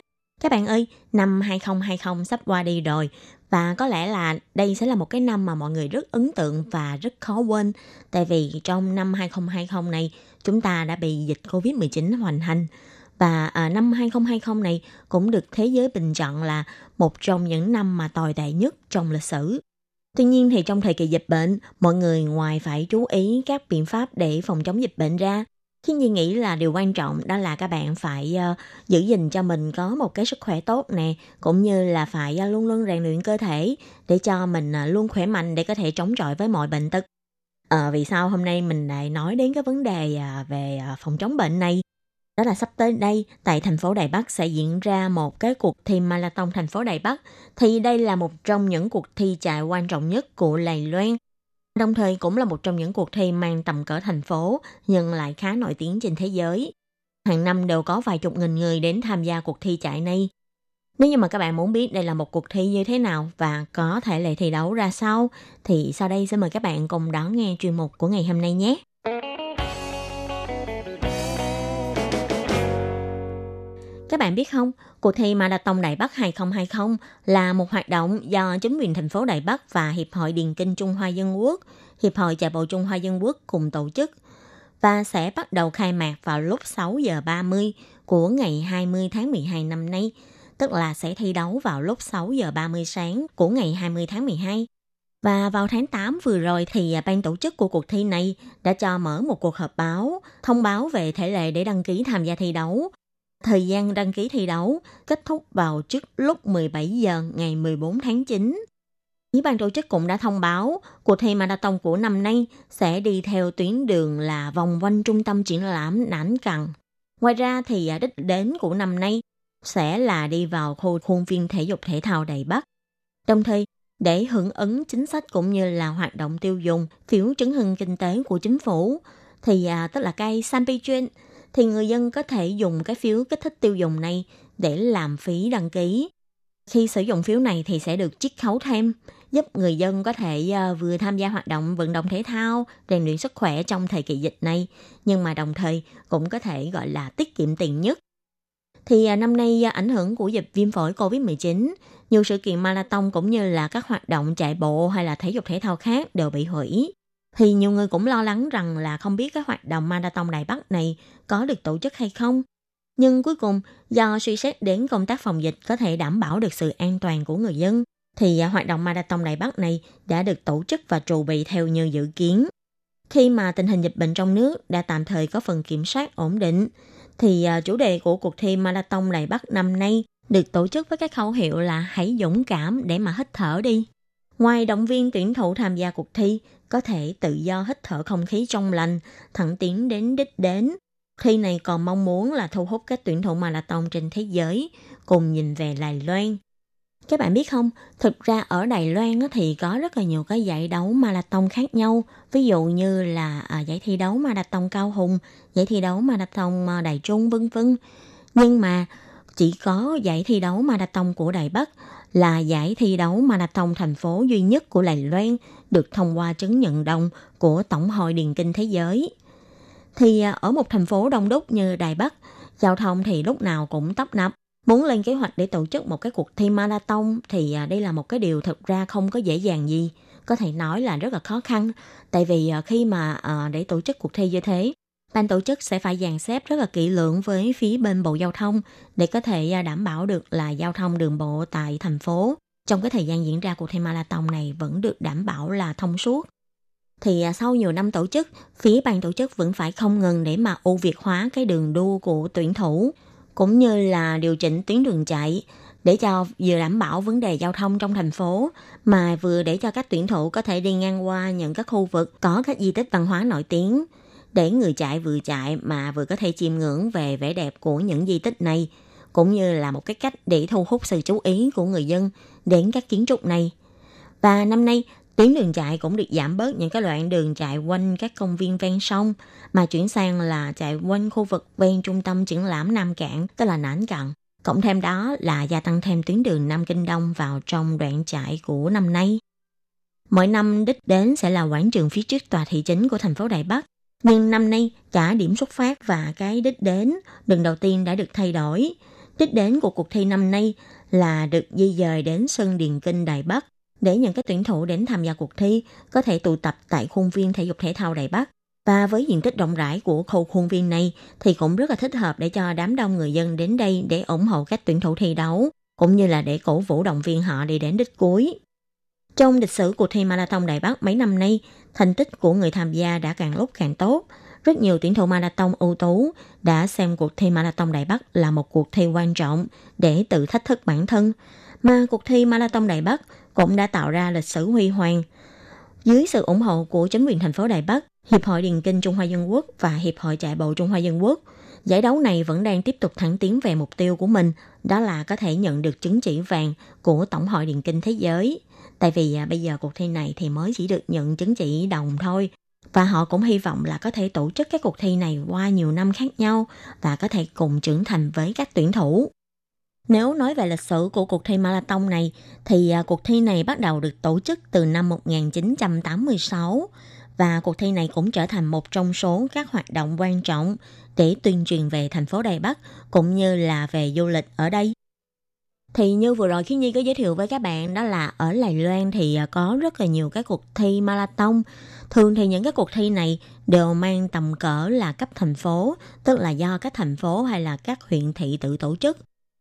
[SPEAKER 5] các bạn ơi, năm 2020 sắp qua đi rồi. Và có lẽ là đây sẽ là một cái năm mà mọi người rất ấn tượng và rất khó quên. Tại vì trong năm 2020 này chúng ta đã bị dịch Covid-19 hoành hành. Và à, năm 2020 này cũng được thế giới bình chọn là một trong những năm mà tồi tệ nhất trong lịch sử. Tuy nhiên thì trong thời kỳ dịch bệnh, mọi người ngoài phải chú ý các biện pháp để phòng chống dịch bệnh ra. Khiến Nhi nghĩ là điều quan trọng đó là các bạn phải uh, giữ gìn cho mình có một cái sức khỏe tốt nè, cũng như là phải uh, luôn luôn rèn luyện cơ thể để cho mình uh, luôn khỏe mạnh để có thể chống chọi với mọi bệnh tật. À, vì sao hôm nay mình lại nói đến cái vấn đề uh, về uh, phòng chống bệnh này? Đó là sắp tới đây, tại thành phố Đài Bắc sẽ diễn ra một cái cuộc thi marathon thành phố Đài Bắc. Thì đây là một trong những cuộc thi chạy quan trọng nhất của Lầy Loan Đồng thời cũng là một trong những cuộc thi mang tầm cỡ thành phố nhưng lại khá nổi tiếng trên thế giới. Hàng năm đều có vài chục nghìn người đến tham gia cuộc thi chạy này. Nếu như mà các bạn muốn biết đây là một cuộc thi như thế nào và có thể lệ thi đấu ra sao, thì sau đây xin mời các bạn cùng đón nghe chuyên mục của ngày hôm nay nhé. Bạn biết không, cuộc thi Marathon Đại Bắc 2020 là một hoạt động do chính quyền thành phố Đại Bắc và Hiệp hội Điền Kinh Trung Hoa Dân Quốc, Hiệp hội chạy bộ Trung Hoa Dân Quốc cùng tổ chức và sẽ bắt đầu khai mạc vào lúc 6 giờ 30 của ngày 20 tháng 12 năm nay, tức là sẽ thi đấu vào lúc 6 giờ 30 sáng của ngày 20 tháng 12. Và vào tháng 8 vừa rồi thì ban tổ chức của cuộc thi này đã cho mở một cuộc họp báo thông báo về thể lệ để đăng ký tham gia thi đấu Thời gian đăng ký thi đấu kết thúc vào trước lúc 17 giờ ngày 14 tháng 9. Ủy ban tổ chức cũng đã thông báo cuộc thi marathon của năm nay sẽ đi theo tuyến đường là vòng quanh trung tâm triển lãm Nản Cằn. Ngoài ra thì à, đích đến của năm nay sẽ là đi vào khu khuôn viên thể dục thể thao Đài Bắc. Đồng thời, để hưởng ứng chính sách cũng như là hoạt động tiêu dùng, phiếu chứng hưng kinh tế của chính phủ, thì à, tức là cây Sanpei thì người dân có thể dùng cái phiếu kích thích tiêu dùng này để làm phí đăng ký. Khi sử dụng phiếu này thì sẽ được chiết khấu thêm, giúp người dân có thể ờ, vừa tham gia hoạt động vận động thể thao, rèn luyện sức khỏe trong thời kỳ dịch này, nhưng mà đồng thời cũng có thể gọi là tiết kiệm tiền nhất. Thì ờ, năm nay do ảnh hưởng của dịch viêm phổi COVID-19, nhiều sự kiện marathon cũng như là các hoạt động chạy bộ hay là thể dục thể thao khác đều bị hủy thì nhiều người cũng lo lắng rằng là không biết cái hoạt động marathon Đài Bắc này có được tổ chức hay không. Nhưng cuối cùng, do suy xét đến công tác phòng dịch có thể đảm bảo được sự an toàn của người dân, thì à, hoạt động marathon Đài Bắc này đã được tổ chức và trù bị theo như dự kiến. Khi mà tình hình dịch bệnh trong nước đã tạm thời có phần kiểm soát ổn định, thì à, chủ đề của cuộc thi marathon Đài Bắc năm nay được tổ chức với các khẩu hiệu là hãy dũng cảm để mà hít thở đi. Ngoài động viên tuyển thủ tham gia cuộc thi có thể tự do hít thở không khí trong lành, thẳng tiến đến đích đến. Thi này còn mong muốn là thu hút các tuyển thủ marathon trên thế giới cùng nhìn về Đài Loan. Các bạn biết không, thực ra ở Đài Loan thì có rất là nhiều cái giải đấu marathon khác nhau. Ví dụ như là à, giải thi đấu marathon Cao Hùng, giải thi đấu marathon à, Đài Trung vân vân. Nhưng mà chỉ có giải thi đấu marathon của Đài Bắc là giải thi đấu marathon thành phố duy nhất của Đài Loan được thông qua chứng nhận đồng của Tổng hội Điền Kinh Thế giới. Thì à, ở một thành phố đông đúc như Đài Bắc, giao thông thì lúc nào cũng tấp nập. Muốn lên kế hoạch để tổ chức một cái cuộc thi marathon thì à, đây là một cái điều thực ra không có dễ dàng gì. Có thể nói là rất là khó khăn. Tại vì à, khi mà để tổ chức cuộc thi như thế, ban tổ chức sẽ phải dàn xếp rất là kỹ lưỡng với phía bên Bộ Giao thông để có thể đảm bảo được là giao thông đường bộ tại thành phố trong cái thời gian diễn ra cuộc thi marathon này vẫn được đảm bảo là thông suốt. Thì à, sau nhiều năm tổ chức, phía ban tổ chức vẫn phải không ngừng để mà ưu việt hóa cái đường đua của tuyển thủ, cũng như là điều chỉnh tuyến đường chạy để cho vừa đảm bảo vấn đề giao thông trong thành phố mà vừa để cho các tuyển thủ có thể đi ngang qua những các khu vực có các di tích văn hóa nổi tiếng để người chạy vừa chạy mà vừa có thể chiêm ngưỡng về vẻ đẹp của những di tích này cũng như là một cái cách để thu hút sự chú ý của người dân đến các kiến trúc này. Và năm nay, tuyến đường chạy cũng được giảm bớt những cái đoạn đường chạy quanh các công viên ven sông mà chuyển sang là chạy quanh khu vực ven trung tâm triển lãm Nam Cảng, tức là Nản cận Cộng thêm đó là gia tăng thêm tuyến đường Nam Kinh Đông vào trong đoạn chạy của năm nay. Mỗi năm đích đến sẽ là quảng trường phía trước tòa thị chính của thành phố Đài Bắc. Nhưng năm nay, cả điểm xuất phát và cái đích đến lần đầu tiên đã được thay đổi. Đích đến của cuộc thi năm nay là được di dời đến sân Điền Kinh Đài Bắc để những cái tuyển thủ đến tham gia cuộc thi có thể tụ tập tại khuôn viên thể dục thể thao Đài Bắc. Và với diện tích rộng rãi của khu khuôn viên này thì cũng rất là thích hợp để cho đám đông người dân đến đây để ủng hộ các tuyển thủ thi đấu, cũng như là để cổ vũ động viên họ đi đến đích cuối. Trong lịch sử cuộc thi Marathon Đài Bắc mấy năm nay, thành tích của người tham gia đã càng lúc càng tốt. Rất nhiều tuyển thủ marathon ưu tú đã xem cuộc thi Marathon Đài Bắc là một cuộc thi quan trọng để tự thách thức bản thân. Mà cuộc thi Marathon Đài Bắc cũng đã tạo ra lịch sử huy hoàng. Dưới sự ủng hộ của chính quyền thành phố Đài Bắc, Hiệp hội Điền Kinh Trung Hoa Dân Quốc và Hiệp hội Chạy bộ Trung Hoa Dân Quốc, giải đấu này vẫn đang tiếp tục thẳng tiến về mục tiêu của mình, đó là có thể nhận được chứng chỉ vàng của Tổng hội Điền Kinh Thế giới. Tại vì à, bây giờ cuộc thi này thì mới chỉ được nhận chứng chỉ đồng thôi, và họ cũng hy vọng là có thể tổ chức các cuộc thi này qua nhiều năm khác nhau và có thể cùng trưởng thành với các tuyển thủ. Nếu nói về lịch sử của cuộc thi marathon này, thì à, cuộc thi này bắt đầu được tổ chức từ năm 1986 và cuộc thi này cũng trở thành một trong số các hoạt động quan trọng để tuyên truyền về thành phố Đài Bắc cũng như là về du lịch ở đây. Thì như vừa rồi khi Nhi có giới thiệu với các bạn đó là ở Lài Loan thì à, có rất là nhiều các cuộc thi marathon. Thường thì những cái cuộc thi này đều mang tầm cỡ là cấp thành phố, tức là do các thành phố hay là các huyện thị tự tổ chức.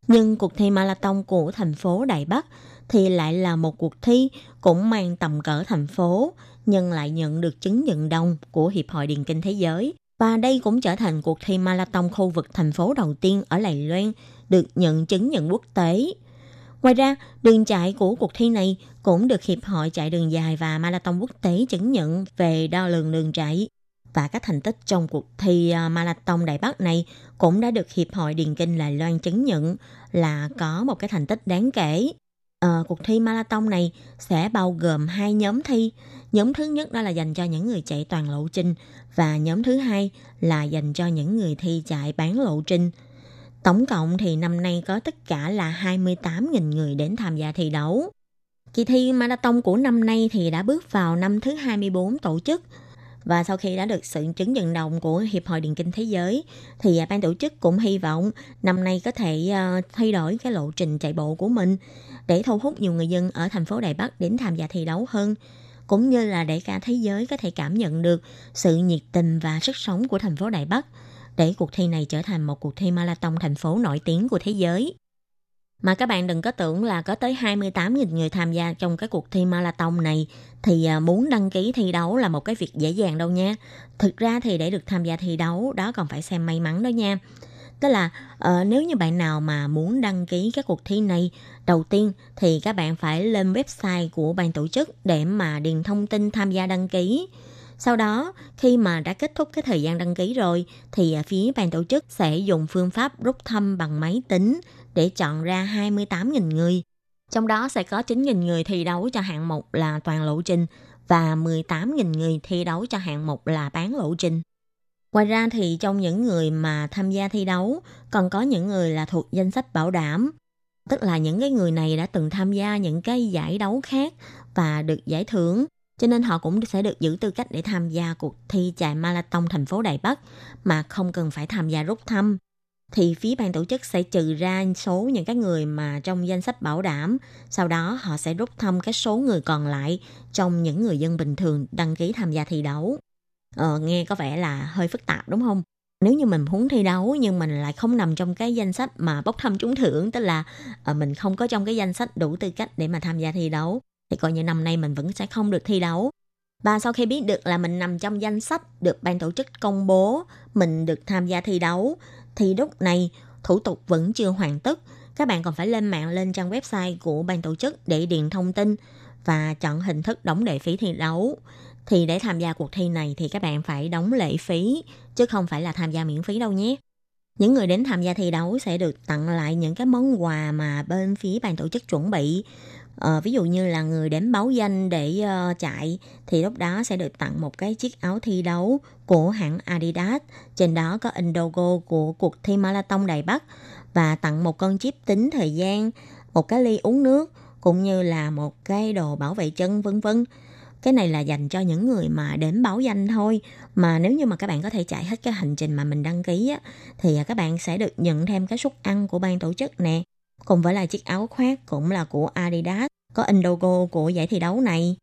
[SPEAKER 5] Nhưng cuộc thi marathon của thành phố Đài Bắc thì lại là một cuộc thi cũng mang tầm cỡ thành phố, nhưng lại nhận được chứng nhận đồng của Hiệp hội Điền Kinh Thế giới. Và đây cũng trở thành cuộc thi marathon khu vực thành phố đầu tiên ở Lài Loan được nhận chứng nhận quốc tế. Ngoài ra, đường chạy của cuộc thi này cũng được Hiệp hội chạy đường dài và marathon quốc tế chứng nhận về đo lường đường chạy. Và các thành tích trong cuộc thi à, marathon Đài Bắc này cũng đã được Hiệp hội Điền Kinh Đài Loan chứng nhận là có một cái thành tích đáng kể. À, cuộc thi marathon này sẽ bao gồm hai nhóm thi. Nhóm thứ nhất đó là dành cho những người chạy toàn lộ trình và nhóm thứ hai là dành cho những người thi chạy bán lộ trình. Tổng cộng thì năm nay có tất cả là 28.000 người đến tham gia thi đấu. Kỳ thi marathon của năm nay thì đã bước vào năm thứ 24 tổ chức và sau khi đã được sự chứng nhận đồng của Hiệp hội Điền Kinh Thế giới, thì à, ban tổ chức cũng hy vọng năm nay có thể ờ, thay đổi cái lộ trình chạy bộ của mình để thu hút nhiều người dân ở thành phố Đài Bắc đến tham gia thi đấu hơn, cũng như là để cả thế giới có thể cảm nhận được sự nhiệt tình và sức sống của thành phố Đài Bắc để cuộc thi này trở thành một cuộc thi marathon thành phố nổi tiếng của thế giới. Mà các bạn đừng có tưởng là có tới 28.000 người tham gia trong cái cuộc thi marathon này thì à, muốn đăng ký thi đấu là một cái việc dễ dàng đâu nha. Thực ra thì để được tham gia thi đấu đó còn phải xem may mắn đó nha. Tức là uh, nếu như bạn nào mà muốn đăng ký các cuộc thi này, đầu tiên thì các bạn phải lên website của ban tổ chức để mà điền thông tin tham gia đăng ký. Sau đó, khi mà đã kết thúc cái thời gian đăng ký rồi, thì à, phía ban tổ chức sẽ dùng phương pháp rút thăm bằng máy tính để chọn ra 28.000 người. Trong đó sẽ có 9.000 người thi đấu cho hạng mục là toàn lộ trình và 18.000 người thi đấu cho hạng mục là bán lộ trình. Ngoài ra thì trong những người mà tham gia thi đấu còn có những người là thuộc danh sách bảo đảm, tức là những cái người này đã từng tham gia những cái giải đấu khác và được giải thưởng, cho nên họ cũng sẽ được giữ tư cách để tham gia cuộc thi chạy marathon thành phố Đài Bắc mà không cần phải tham gia rút thăm. Thì phía ban tổ chức sẽ trừ ra số những cái người mà trong danh sách bảo đảm, sau đó họ sẽ rút thăm cái số người còn lại trong những người dân bình thường đăng ký tham gia thi đấu. Ờ, nghe có vẻ là hơi phức tạp đúng không? Nếu như mình muốn thi đấu nhưng mình lại không nằm trong cái danh sách mà bốc thăm trúng thưởng, tức là uh, mình không có trong cái danh sách đủ tư cách để mà tham gia thi đấu, thì coi như năm nay mình vẫn sẽ không được thi đấu. Và sau khi biết được là mình nằm trong danh sách được ban tổ chức công bố mình được tham gia thi đấu, thì lúc này thủ tục vẫn chưa hoàn tất. Các bạn còn phải lên mạng lên trang website của ban tổ chức để điền thông tin và chọn hình thức đóng lệ phí thi đấu thì để tham gia cuộc thi này thì các bạn phải đóng lệ phí, chứ không phải là tham gia miễn phí đâu nhé. Những người đến tham gia thi đấu sẽ được tặng lại những cái món quà mà bên phía ban tổ chức chuẩn bị à, ví dụ như là người đến báo danh để uh, chạy thì lúc đó sẽ được tặng một cái chiếc áo thi đấu của hãng Adidas. Trên đó có in logo của cuộc thi marathon Đài Bắc và tặng một con chip tính thời gian, một cái ly uống nước cũng như là một cái đồ bảo vệ chân vân vân. Cái này là dành cho những người mà đến báo danh thôi. Mà nếu như mà các bạn có thể chạy hết cái hành trình mà mình đăng ký á thì à, các bạn sẽ được nhận thêm cái suất ăn của ban tổ chức nè cùng với là chiếc áo khoác, cũng là của Adidas, có in logo của giải thi đấu này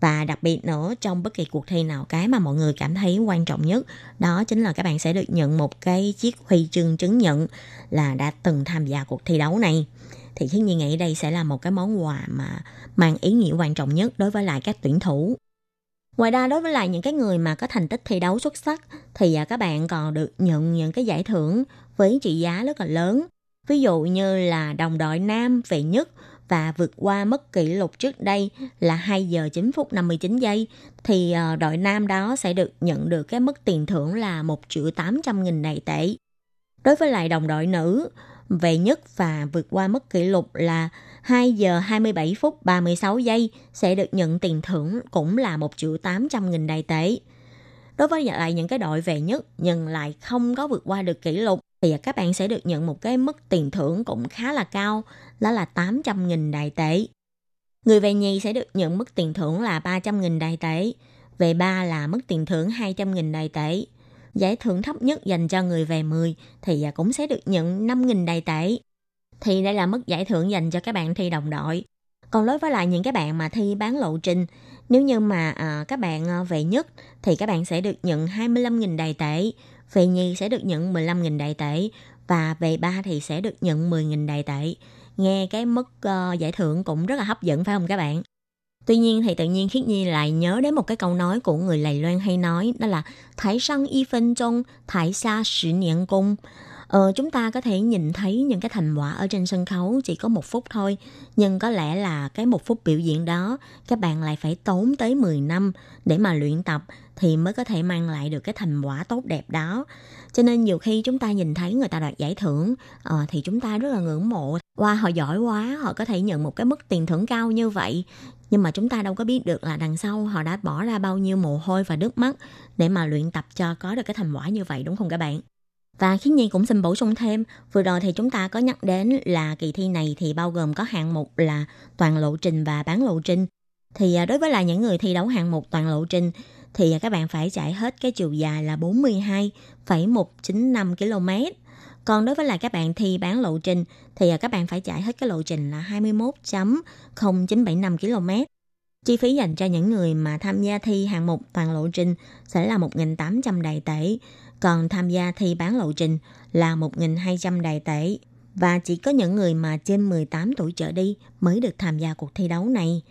[SPEAKER 5] và đặc biệt nữa, trong bất kỳ cuộc thi nào cái mà mọi người cảm thấy quan trọng nhất, đó chính là các bạn sẽ được nhận một cái chiếc huy chương chứng nhận là đã từng tham gia cuộc thi đấu này thì Khiết Nhi nghĩ đây sẽ là một cái món quà mà mang ý nghĩa quan trọng nhất đối với lại các tuyển thủ. Ngoài ra, đối với lại những cái người mà có thành tích thi đấu xuất sắc, thì à, các bạn còn được nhận những cái giải thưởng với trị giá rất là lớn. Ví dụ như là đồng đội nam về nhất và vượt qua mất kỷ lục trước đây là 2 giờ 9 phút 59 giây, thì ờ, đội nam đó sẽ được nhận được cái mức tiền thưởng là 1 triệu 800 nghìn đại tệ. Đối với lại đồng đội nữ về nhất và vượt qua mức kỷ lục là 2 giờ 27 phút 36 giây sẽ được nhận tiền thưởng cũng là 1 triệu 800 nghìn đại tệ. Đối với lại những cái đội về nhất nhưng lại không có vượt qua được kỷ lục thì các bạn sẽ được nhận một cái mức tiền thưởng cũng khá là cao, đó là 800 nghìn đại tệ. Người về nhì sẽ được nhận mức tiền thưởng là 300 nghìn đại tệ. Về ba là mức tiền thưởng 200 nghìn đại tệ giải thưởng thấp nhất dành cho người về 10 thì cũng sẽ được nhận 5.000 đại tệ. Thì đây là mức giải thưởng dành cho các bạn thi đồng đội. Còn đối với lại những cái bạn mà thi bán lộ trình, nếu như mà à, các bạn ờ, về nhất thì các bạn sẽ được nhận 25.000 đài tệ, về nhì sẽ được nhận 15.000 đài tệ và về ba thì sẽ được nhận 10.000 đài tệ. Nghe cái mức uh, giải thưởng cũng rất là hấp dẫn phải không các bạn? Tuy nhiên thì tự nhiên Khiết Nhi lại nhớ đến một cái câu nói của người Lài Loan hay nói đó là Thái sang y phân trong, thái xa sử niệm cung. Ờ, chúng ta có thể nhìn thấy những cái thành quả ở trên sân khấu chỉ có một phút thôi. Nhưng có lẽ là cái một phút biểu diễn đó các bạn lại phải tốn tới 10 năm để mà luyện tập thì mới có thể mang lại được cái thành quả tốt đẹp đó. Cho nên nhiều khi chúng ta nhìn thấy người ta đoạt giải thưởng uh, thì chúng ta rất là ngưỡng mộ. Qua họ giỏi quá họ có thể nhận một cái mức tiền thưởng cao như vậy. Nhưng mà chúng ta đâu có biết được là đằng sau họ đã bỏ ra bao nhiêu mồ hôi và nước mắt để mà luyện tập cho có được cái thành quả như vậy đúng không các bạn? Và khiến Nhi cũng xin bổ sung thêm, vừa rồi thì chúng ta có nhắc đến là kỳ thi này thì bao gồm có hạng mục là toàn lộ trình và bán lộ trình. Thì à, đối với là những người thi đấu hạng mục toàn lộ trình thì à, các bạn phải chạy hết cái chiều dài là 42,195 km. Còn đối với là các bạn thi bán lộ trình thì à, các bạn phải chạy hết cái lộ trình là 21.0975 km. Chi phí dành cho những người mà tham gia thi hạng mục toàn lộ trình sẽ là 1.800 đại tệ, còn tham gia thi bán lộ trình là 1.200 đại tệ. Và chỉ có những người mà trên 18 tuổi trở đi mới được tham gia cuộc thi đấu này.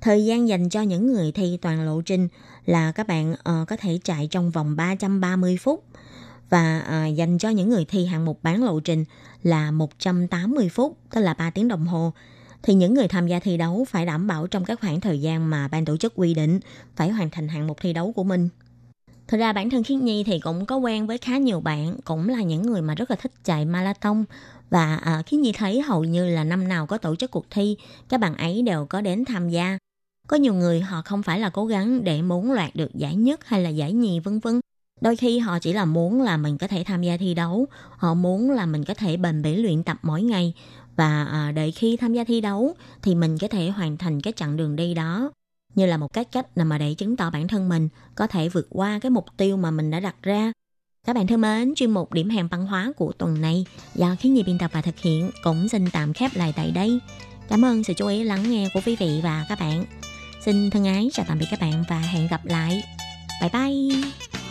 [SPEAKER 5] Thời gian dành cho những người thi toàn lộ trình là các bạn uh, có thể chạy trong vòng 330 phút và uh, dành cho những người thi hạng mục bán lộ trình là 180 phút, tức là 3 tiếng đồng hồ. Thì những người tham gia thi đấu phải đảm bảo trong các khoảng thời gian mà ban tổ chức quy định phải hoàn thành hạng mục thi đấu của mình. Thực ra bản thân Khiết Nhi thì cũng có quen với khá nhiều bạn, cũng là những người mà rất là thích chạy marathon Và à, khi Nhi thấy hầu như là năm nào có tổ chức cuộc thi, các bạn ấy đều có đến tham gia. Có nhiều người họ không phải là cố gắng để muốn loạt được giải nhất hay là giải nhì vân vân. Đôi khi họ chỉ là muốn là mình có thể tham gia thi đấu, họ muốn là mình có thể bền bỉ luyện tập mỗi ngày và à, đợi khi tham gia thi đấu thì mình có thể hoàn thành cái chặng đường đi đó như là một cách cách nào mà để chứng tỏ bản thân mình có thể vượt qua cái mục tiêu mà mình đã đặt ra. Các bạn thân mến, chuyên mục điểm hẹn văn hóa của tuần này do khiến nhi biên tập và thực hiện cũng xin tạm khép lại tại đây. Cảm ơn sự chú ý lắng nghe của quý vị và các bạn. Xin thân ái chào tạm biệt các bạn và hẹn gặp lại. Bye bye!